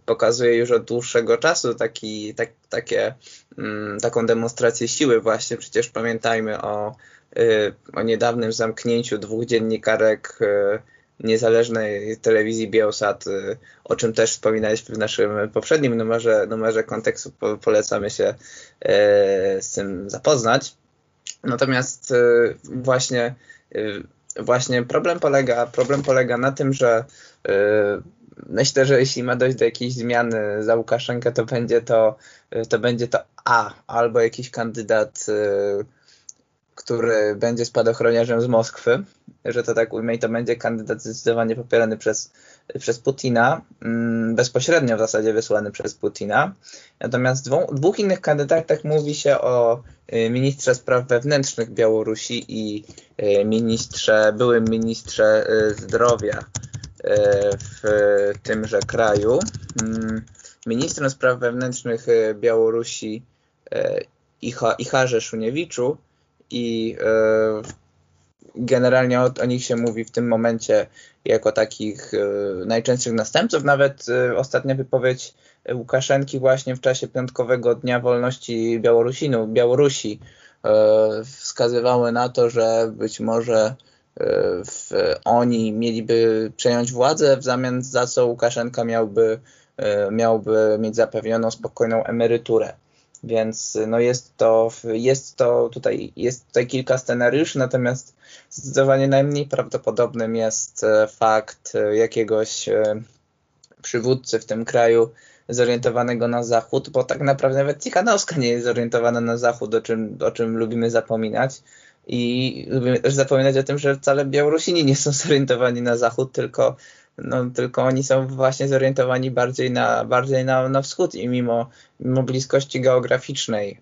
[SPEAKER 4] pokazuje już od dłuższego czasu taki, tak, takie, mm, taką demonstrację siły właśnie. Przecież pamiętajmy o Y, o niedawnym zamknięciu dwóch dziennikarek y, niezależnej telewizji Bielsat, y, o czym też wspominaliśmy w naszym poprzednim numerze, numerze kontekstu. Polecamy się z tym zapoznać. Natomiast właśnie, właśnie problem polega, problem polega na tym, że myślę, że jeśli ma dojść do jakiejś zmiany za Łukaszenkę, to będzie to, to będzie to A, albo jakiś kandydat który będzie spadochroniarzem z Moskwy, że to tak ujmę, i to będzie kandydat zdecydowanie popierany przez, przez Putina, mm, bezpośrednio w zasadzie wysłany przez Putina. Natomiast dwóch, dwóch innych kandydatach mówi się o y, ministrze spraw wewnętrznych Białorusi i y, ministrze, byłym ministrze y, zdrowia w tymże kraju. Mm, ministrem spraw wewnętrznych Białorusi Icha, Icharze Szuniewiczu i e, generalnie o, o, nich się mówi w tym momencie jako takich e, najczęstszych następców. Nawet e, ostatnia wypowiedź Łukaszenki właśnie w czasie piątkowego Dnia Wolności Białorusinów, Białorusi wskazywały na to, że być może w, oni mieliby przejąć władzę, w zamian za co Łukaszenka miałby, miałby mieć zapewnioną spokojną emeryturę. Więc no jest to, jest to tutaj, jest tutaj kilka scenariuszy, natomiast zdecydowanie najmniej prawdopodobnym jest e, fakt e, jakiegoś e, przywódcy w tym kraju zorientowanego na zachód, bo tak naprawdę nawet Tichanowska nie jest zorientowana na zachód, o czym, o czym lubimy zapominać. I lubimy też zapominać o tym, że wcale Białorusini nie są zorientowani na zachód, tylko no, tylko oni są właśnie zorientowani bardziej na, bardziej na, na wschód i mimo, mimo bliskości geograficznej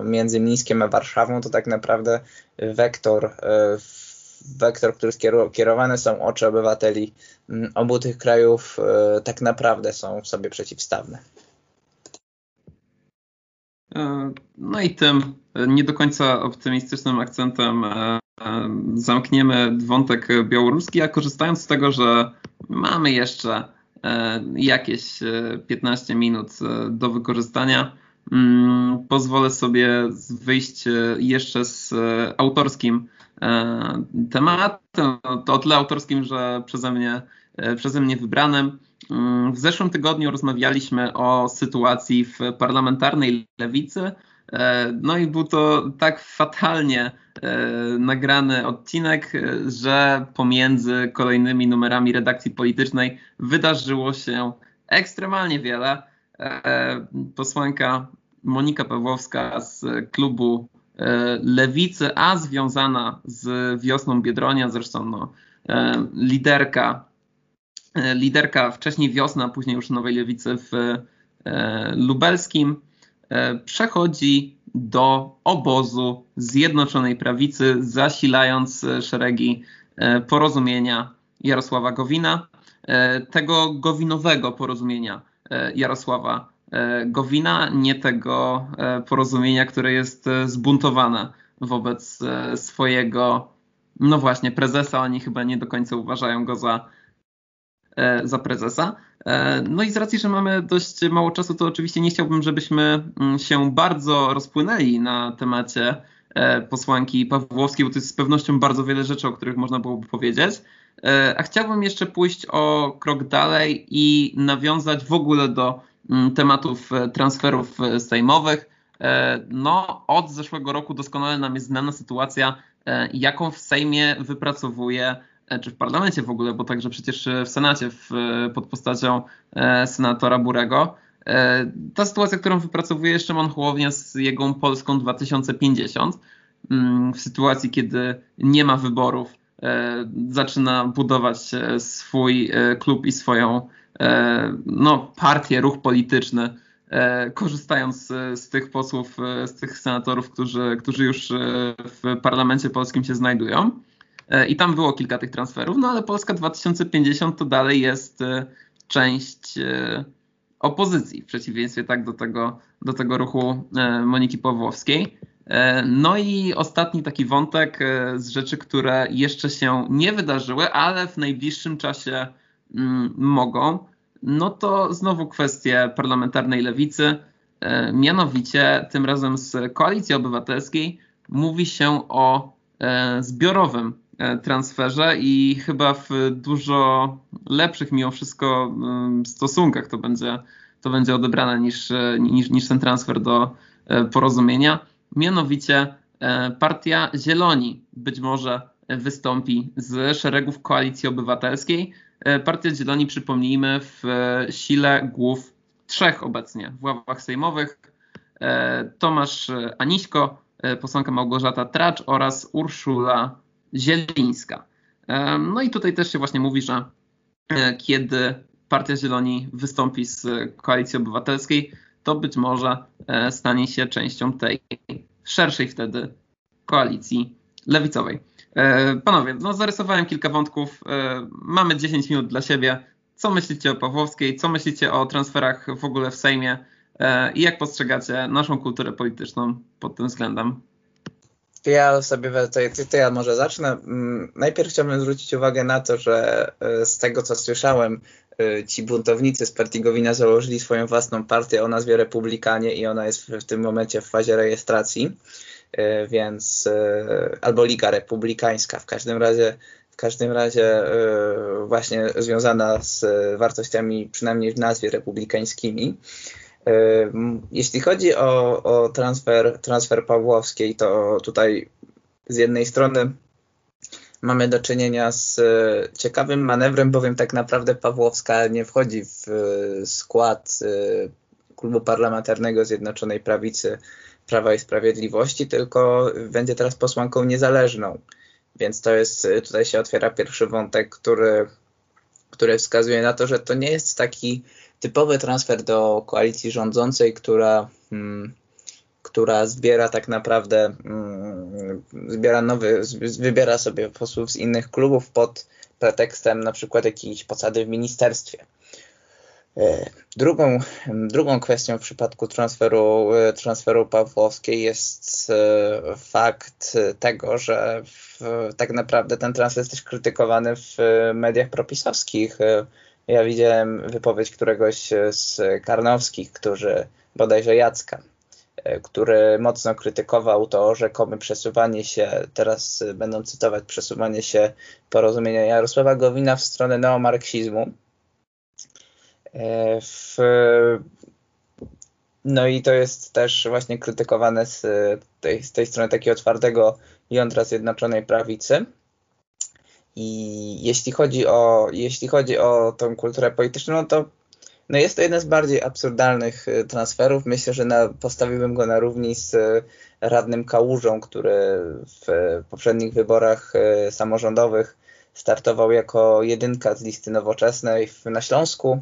[SPEAKER 4] y, między Mińskiem a Warszawą, to tak naprawdę wektor, y, wektor, który kierowane są oczy obywateli y, obu tych krajów, tak naprawdę są sobie przeciwstawne.
[SPEAKER 2] No i tym nie do końca optymistycznym akcentem zamkniemy wątek białoruski, a korzystając z tego, że mamy jeszcze e, jakieś 15 e, minut e, do wykorzystania, mm, pozwolę sobie wyjść jeszcze z autorskim tematem. To o tyle autorskim, że przeze mnie, przeze mnie wybranym. Mm, w zeszłym tygodniu rozmawialiśmy o sytuacji w parlamentarnej lewicy E, no i był to tak fatalnie e, nagrany odcinek, że pomiędzy kolejnymi numerami redakcji politycznej wydarzyło się ekstremalnie wiele. E, posłanka Monika Pawłowska z klubu Lewicy, a związana z wiosną Biedronia, zresztą no, liderka, liderka wcześniej wiosna, później już Nowej Lewicy w Lubelskim, E, przechodzi do obozu Zjednoczonej Prawicy, zasilając e, szeregi e, porozumienia Jarosława Gowina, tego gowinowego porozumienia Jarosława Gowina, nie tego porozumienia, które jest zbuntowane wobec swojego, no właśnie, prezesa. Oni chyba nie do końca uważają go za za prezesa. No i z racji, że mamy dość mało czasu, to oczywiście nie chciałbym, żebyśmy mm, się bardzo rozpłynęli na temacie posłanki Pawłowskiej, bo to jest z pewnością bardzo wiele rzeczy, o których można byłoby powiedzieć. A chciałbym jeszcze pójść o krok dalej i nawiązać w ogóle do mm, tematów transferów sejmowych. No, od zeszłego roku doskonale nam jest znana sytuacja, jaką w Sejmie wypracowuje E, czy w parlamencie w ogóle, bo także przecież w Senacie w, pod postacią e, senatora Burego. E, ta sytuacja, którą wypracowuje Szymon Hołownia z jego Polską 2050, mm, w sytuacji, kiedy nie ma wyborów, zaczyna budować swój klub i swoją no, partię, ruch polityczny, korzystając z tych posłów, z tych senatorów, którzy, którzy już w parlamencie polskim się znajdują. E, i tam było kilka tych transferów, no ale Polska 2050 to dalej jest e, część e, opozycji, w przeciwieństwie tak do tego, do tego ruchu Moniki Pawłowskiej. No i ostatni taki wątek z rzeczy, które jeszcze się nie wydarzyły, ale w najbliższym czasie mm, mogą, no to znowu kwestie parlamentarnej lewicy. Mianowicie tym razem z Koalicji Obywatelskiej mówi się o zbiorowym transferze i chyba w dużo lepszych mimo wszystko stosunkach to będzie, to będzie odebrane niż, e, niż, niż ten transfer do e, porozumienia. Mianowicie partia Zieloni być może wystąpi z szeregów koalicji obywatelskiej. Partia Zieloni, przypomnijmy, w sile głów trzech obecnie w ławach sejmowych. Tomasz Aniśko, posłanka Małgorzata Tracz oraz Urszula Zielińska. No i tutaj też się właśnie mówi, że e, kiedy Partia Zieloni wystąpi z Koalicji Obywatelskiej, to być może e, stanie się częścią tej szerszej wtedy koalicji lewicowej. E, panowie, no zarysowałem kilka wątków. Mamy 10 minut dla siebie. Co myślicie o Pawłowskiej? Co myślicie o transferach w ogóle w Sejmie? I jak postrzegacie naszą kulturę polityczną pod tym względem?
[SPEAKER 4] To ja sobie, to, to ja może zacznę. Mm, najpierw chciałbym zwrócić uwagę na to, że e, z tego co słyszałem, e, ci buntownicy z partii Gowina założyli swoją własną partię o nazwie Republikanie i ona jest w tym momencie w fazie rejestracji, e, więc albo Liga Republikańska. W każdym razie w każdym razie właśnie związana z wartościami przynajmniej w nazwie republikańskimi. Jeśli chodzi o, o transfer, transfer Pawłowskiej, to tutaj z jednej strony mamy do czynienia z e, ciekawym manewrem, bowiem tak naprawdę Pawłowska nie wchodzi w e, skład e, klubu parlamentarnego Zjednoczonej Prawicy Prawa i Sprawiedliwości, tylko będzie teraz posłanką niezależną. Więc to jest, tutaj się otwiera pierwszy wątek, który, który wskazuje na to, że to nie jest taki typowy transfer do koalicji rządzącej, która, hmm, która zbiera tak naprawdę, hmm, zbiera nowy, wybiera sobie posłów z innych klubów pod pretekstem na przykład jakiejś posady w ministerstwie. E, drugą, drugą kwestią w przypadku transferu, e, transferu Pawłowskiej jest e, fakt tego, że w, tak naprawdę ten transfer jest też krytykowany w mediach propisowskich. Ja widziałem wypowiedź któregoś z Karnowskich, którzy, bodajże Jacka, e, który mocno krytykował to rzekome przesuwanie się, teraz będą cytować, przesuwanie się porozumienia Jarosława Gowina w stronę neomarksizmu. E, w, no i to jest też właśnie krytykowane z tej, z tej strony takiego otwartego jądra Zjednoczonej Prawicy. I jeśli chodzi o, jeśli chodzi o tą kulturę polityczną, no to no jest to jeden z bardziej absurdalnych y, transferów. Myślę, że na, postawiłbym go na równi z y, radnym Kałużą, który w poprzednich wyborach y, samorządowych startował jako jedynka z listy nowoczesnej na Śląsku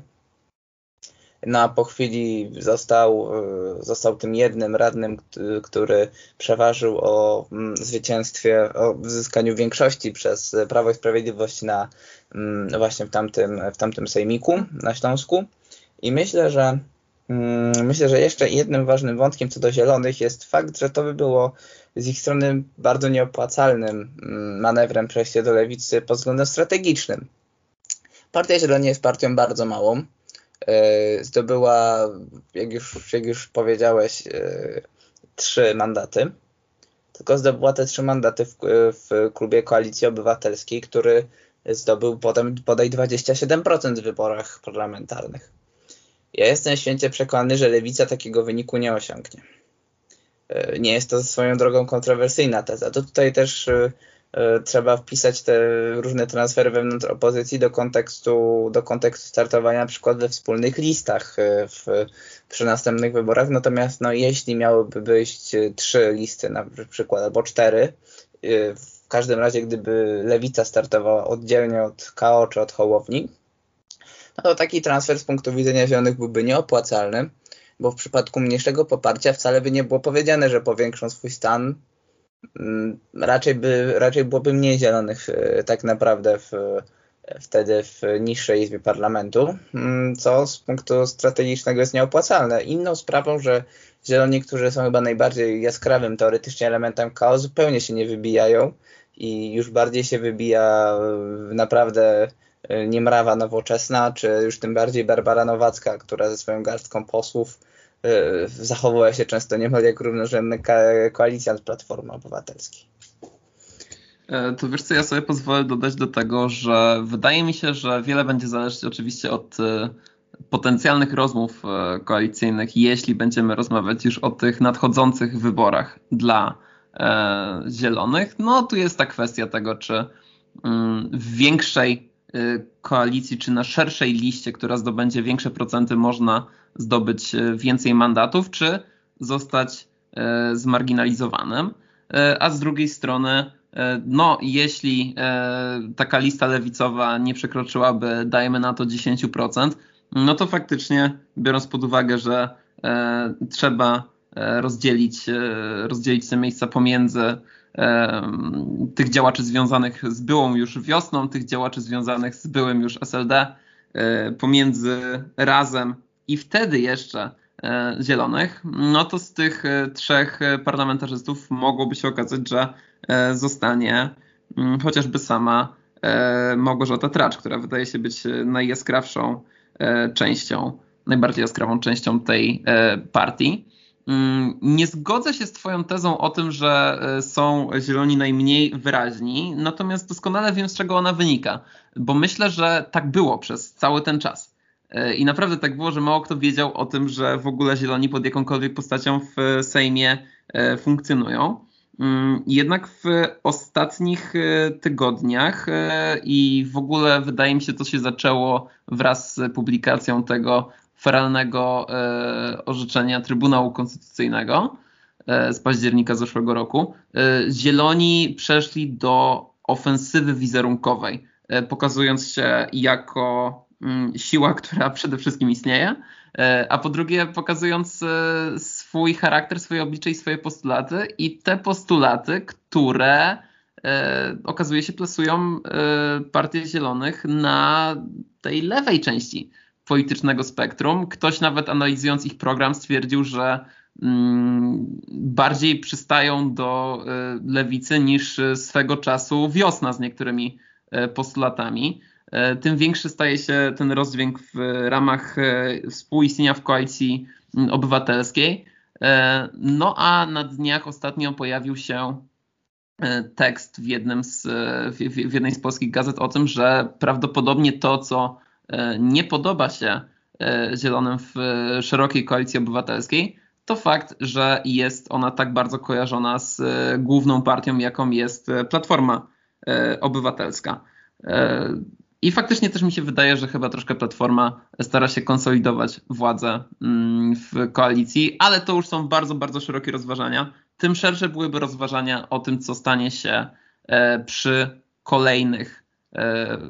[SPEAKER 4] no po chwili został, e, został tym jednym radnym, który przeważył o mm, zwycięstwie, o uzyskaniu większości przez Prawo i Sprawiedliwość na mm, właśnie w tamtym, w tamtym sejmiku na Śląsku. I myślę, że mm, myślę, że jeszcze jednym ważnym wątkiem co do zielonych jest fakt, że to by było z ich strony bardzo nieopłacalnym manewrem przejście do lewicy pod względem strategicznym Partia Zieloni jest partią bardzo małą. E, zdobyła, jak już, jak już powiedziałeś, e, trzy mandaty. Tylko zdobyła te trzy mandaty w, w klubie Koalicji Obywatelskiej, który zdobył potem bodaj 27% w wyborach parlamentarnych. Ja jestem święcie przekonany, że lewica takiego wyniku nie osiągnie. E, nie jest to swoją drogą kontrowersyjna teza. To tutaj też trzeba wpisać te różne transfery wewnątrz opozycji do kontekstu, do kontekstu startowania na przykład we wspólnych listach w, przy następnych wyborach. Natomiast no, jeśli miałyby być trzy listy na przykład albo cztery, w każdym razie gdyby lewica startowała oddzielnie od KO czy od Hołowni, no to taki transfer z punktu widzenia zielonych byłby nieopłacalny bo w przypadku mniejszego poparcia wcale by nie było powiedziane, że powiększą swój stan. Mm, raczej, by, raczej byłoby mniej zielonych e, tak naprawdę w, wtedy w niższej izbie parlamentu, mm, co z punktu strategicznego jest nieopłacalne. Inną sprawą, że zieloni, którzy są chyba najbardziej jaskrawym teoretycznie elementem KO, zupełnie się nie wybijają i już bardziej się wybija naprawdę e, Niemrawa Nowoczesna, czy już tym bardziej Barbara Nowacka, która ze swoją garstką posłów E, zachowuje się często niemal jak równorzędny koalicjant Platformy Obywatelskiej.
[SPEAKER 2] E, to wiesz co, ja sobie pozwolę dodać do tego, że wydaje mi się, że wiele będzie zależeć oczywiście od e, potencjalnych rozmów koalicyjnych, jeśli będziemy rozmawiać już o tych nadchodzących wyborach dla zielonych. No tu jest ta kwestia tego, czy mm, w większej Y, koalicji, czy na szerszej liście, która zdobędzie większe procenty, można zdobyć y, więcej mandatów, czy zostać y, zmarginalizowanym. A z drugiej strony, no, jeśli taka lista lewicowa nie przekroczyłaby, dajmy na to 10%, no to faktycznie, biorąc pod uwagę, że trzeba rozdzielić, rozdzielić te miejsca pomiędzy tych działaczy związanych z byłą już wiosną, tych działaczy związanych z byłym już SLD, e, pomiędzy razem i wtedy jeszcze e, zielonych, no to z tych e, trzech parlamentarzystów mogłoby się okazać, że zostanie mm, chociażby sama Małgorzata Tracz, która wydaje się być najjaskrawszą częścią, najbardziej jaskrawą częścią tej partii. Mm, nie zgodzę się z Twoją tezą o tym, że e, są zieloni najmniej wyraźni, natomiast doskonale wiem, z czego ona wynika, bo myślę, że tak było przez cały ten czas. E, I naprawdę tak było, że mało kto wiedział o tym, że w ogóle zieloni pod jakąkolwiek postacią w Sejmie e, funkcjonują. Mm, jednak w ostatnich tygodniach i w ogóle wydaje mi się, to się zaczęło wraz z publikacją tego feralnego e, orzeczenia Trybunału Konstytucyjnego e, z października zeszłego roku, e, Zieloni przeszli do ofensywy wizerunkowej, pokazując się jako mm, siła, która przede wszystkim istnieje, a po drugie pokazując swój charakter, swoje oblicze i swoje postulaty i te postulaty, które okazuje się plasują Partię Zielonych na tej lewej części politycznego spektrum. Ktoś nawet analizując ich program stwierdził, że mm, bardziej przystają do y, lewicy niż swego czasu wiosna z niektórymi y, postulatami. Y, tym większy staje się ten rozdźwięk w ramach współistnienia w koalicji mm, obywatelskiej. No a na dniach ostatnio pojawił się tekst w, jednym z, w jednej z polskich gazet o tym, że prawdopodobnie to, co nie podoba się e, Zielonym w szerokiej koalicji obywatelskiej, to fakt, że jest ona tak bardzo kojarzona z e, główną partią, jaką jest Platforma Obywatelska. I faktycznie też mi się wydaje, że chyba troszkę Platforma stara się konsolidować władzę mm, w koalicji, ale to już są bardzo, bardzo szerokie rozważania. Tym szersze byłyby rozważania o tym, co stanie się przy kolejnych E,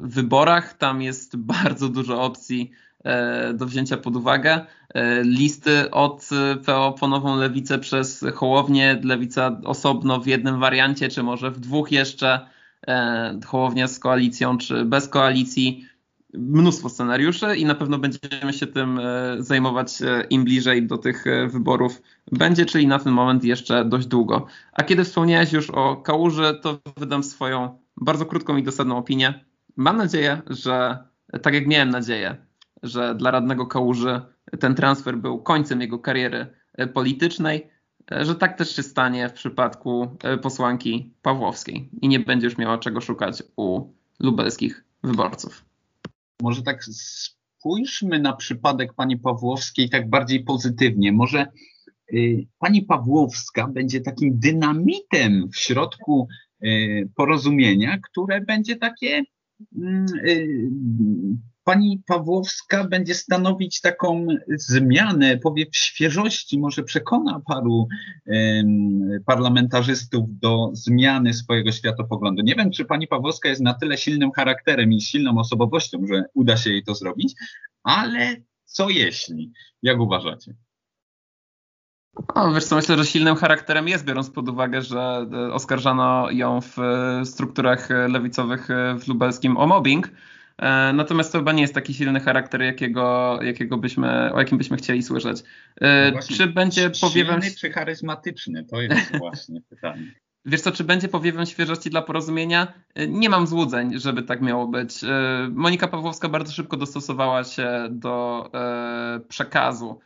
[SPEAKER 2] wyborach. Tam jest bardzo dużo opcji e, do wzięcia pod uwagę. E, listy od PO po nową lewicę przez Hołownię, lewica osobno w jednym wariancie, czy może w dwóch jeszcze, Hołownia z koalicją, czy bez koalicji. Mnóstwo scenariuszy i na pewno będziemy się tym zajmować im bliżej do tych wyborów będzie, czyli na ten moment jeszcze dość długo. A kiedy wspomniałeś już o Kałuży, to wydam swoją bardzo krótką i dosadną opinię. Mam nadzieję, że tak jak miałem nadzieję, że dla radnego Kałuży ten transfer był końcem jego kariery politycznej, że tak też się stanie w przypadku posłanki Pawłowskiej i nie będzie już miała czego szukać u lubelskich wyborców.
[SPEAKER 3] Może tak spójrzmy na przypadek pani Pawłowskiej tak bardziej pozytywnie. Może y, pani Pawłowska będzie takim dynamitem w środku porozumienia, które będzie takie mm, y, pani Pawłowska będzie stanowić taką zmianę, powie w świeżości, może przekona paru parlamentarzystów do zmiany swojego światopoglądu. Nie wiem, czy pani Pawłowska jest na tyle silnym charakterem i silną osobowością, że uda się jej to zrobić, ale co jeśli? Jak uważacie?
[SPEAKER 2] No, wiesz co, myślę, że silnym charakterem jest, biorąc pod uwagę, że e, oskarżano ją w e, strukturach lewicowych w lubelskim o mobbing. E, natomiast to chyba nie jest taki silny charakter, jakiego, jakiego byśmy, o jakim byśmy chcieli słyszeć.
[SPEAKER 3] E, no czy będzie powiewem... Silny czy charyzmatyczny? To jest właśnie pytanie.
[SPEAKER 2] Wiesz co, czy będzie powiewem świeżości dla porozumienia? E, nie mam złudzeń, żeby tak miało być. Monika Pawłowska bardzo szybko dostosowała się do przekazu,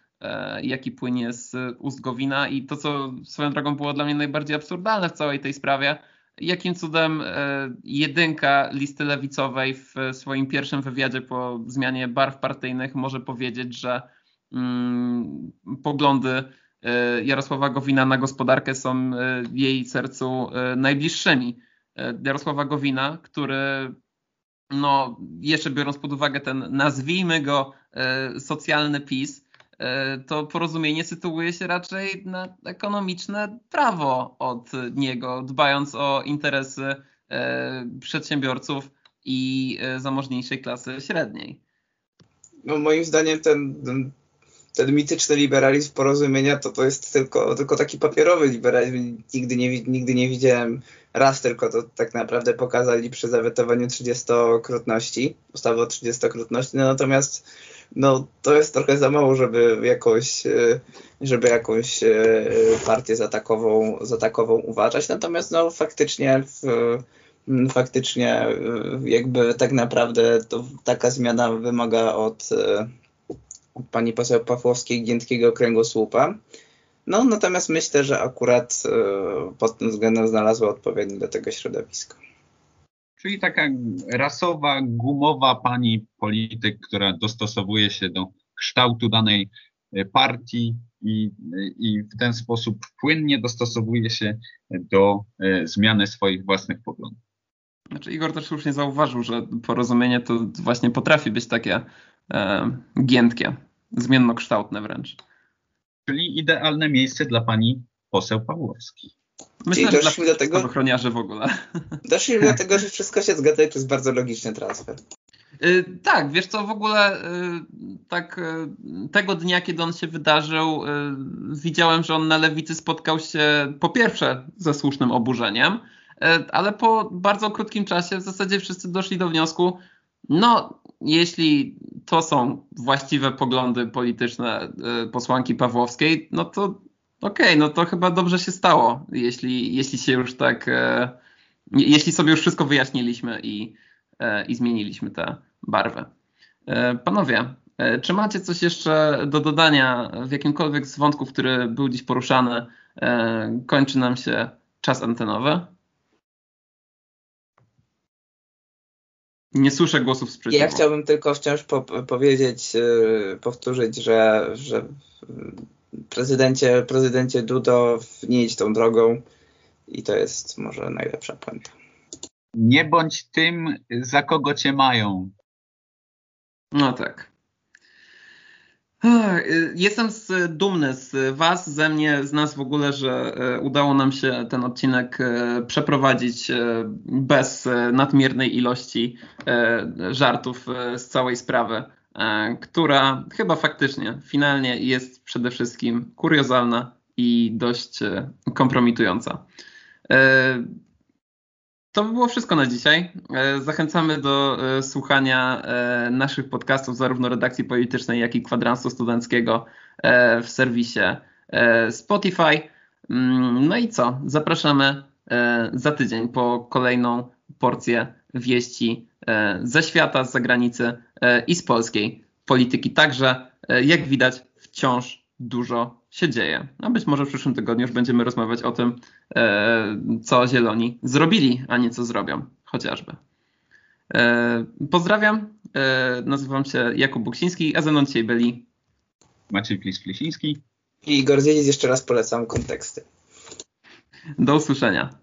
[SPEAKER 2] jaki płynie z ust Gowina i to, co swoją drogą było dla mnie najbardziej absurdalne w całej tej sprawie, jakim cudem e, jedynka listy lewicowej w swoim pierwszym wywiadzie po zmianie barw partyjnych może powiedzieć, że mm, poglądy e, Jarosława Gowina na gospodarkę są e, jej sercu najbliższymi. Jarosława Gowina, który no, jeszcze biorąc pod uwagę ten, nazwijmy go, socjalny PiS, E, to porozumienie sytuuje się raczej na ekonomiczne prawo od niego, dbając o interesy e, przedsiębiorców i e, zamożniejszej klasy średniej.
[SPEAKER 4] No moim zdaniem ten, ten, ten mityczny liberalizm porozumienia to, to jest tylko, tylko taki papierowy liberalizm. Nigdy nie, nigdy nie widziałem raz tylko to tak naprawdę pokazali przy zawetowaniu 30-krotności, ustawy o 30-krotności, no natomiast no to jest trochę za mało, żeby jakąś, e, żeby jakąś e, partię za takową, za takową uważać. Natomiast no faktycznie w, faktycznie e, jakby tak naprawdę to taka zmiana wymaga od, od pani poseł Pawłowskiej Giętkiego kręgosłupa. No natomiast myślę, że akurat pod tym względem znalazła odpowiednie do tego środowisko.
[SPEAKER 3] Czyli taka rasowa, gumowa pani polityk, która dostosowuje się do kształtu danej e, partii i, i w ten sposób płynnie dostosowuje się do e, zmiany swoich własnych poglądów.
[SPEAKER 2] Znaczy Igor też słusznie zauważył, że porozumienie to właśnie potrafi być takie e, giętkie, zmiennokształtne wręcz.
[SPEAKER 3] Czyli idealne miejsce dla pani poseł Pawłowskiej.
[SPEAKER 2] Myślę, że doszli do tego, ochroniarzy w ogóle.
[SPEAKER 4] Doszli do tego, że wszystko się zgadza i to jest bardzo logiczny transfer.
[SPEAKER 2] Yy, tak, wiesz co, w ogóle yy, tak yy, tego dnia, kiedy on się wydarzył, y, widziałem, że on na lewicy spotkał się po pierwsze ze słusznym oburzeniem, y, ale po bardzo krótkim czasie w zasadzie wszyscy doszli do wniosku, no jeśli to są właściwe poglądy polityczne y, posłanki Pawłowskiej, no to Okej, okay, no to chyba dobrze się stało, jeśli, jeśli się już tak, e, jeśli sobie już wszystko wyjaśniliśmy i, e, i zmieniliśmy tę barwę. E, panowie, e, czy macie coś jeszcze do dodania w jakimkolwiek z wątków, który był dziś poruszany? E, kończy nam się czas antenowy. Nie słyszę głosów sprzeciwu.
[SPEAKER 4] Ja chciałbym tylko wciąż po powiedzieć, e, powtórzyć, że, że prezydencie, prezydencie Dudo, nie idź tą drogą i to jest może najlepsza puenta.
[SPEAKER 3] Nie bądź tym, za kogo cię mają.
[SPEAKER 2] No tak. Jestem dumny z Was, ze mnie, z nas w ogóle, że e, udało nam się ten odcinek e, przeprowadzić bez nadmiernej ilości żartów z całej sprawy. E, która chyba faktycznie finalnie jest przede wszystkim kuriozalna i dość e, kompromitująca. E, to by było wszystko na dzisiaj. Zachęcamy do słuchania naszych podcastów, zarówno redakcji politycznej, jak i kwadransu studenckiego w serwisie Spotify. Mm, no i co? Zapraszamy za tydzień po kolejną porcję wieści ze świata, z zagranicy i z polskiej polityki także. Jak widać, wciąż dużo się dzieje. A być może w przyszłym tygodniu już będziemy rozmawiać o tym, co Zieloni zrobili, a nie co zrobią, chociażby. Pozdrawiam, nazywam się Jakub Buksiński, a ze mną dzisiaj byli
[SPEAKER 3] Maciej Plis-Plisiński
[SPEAKER 4] i Igor. Jeszcze raz polecam konteksty.
[SPEAKER 2] Do usłyszenia.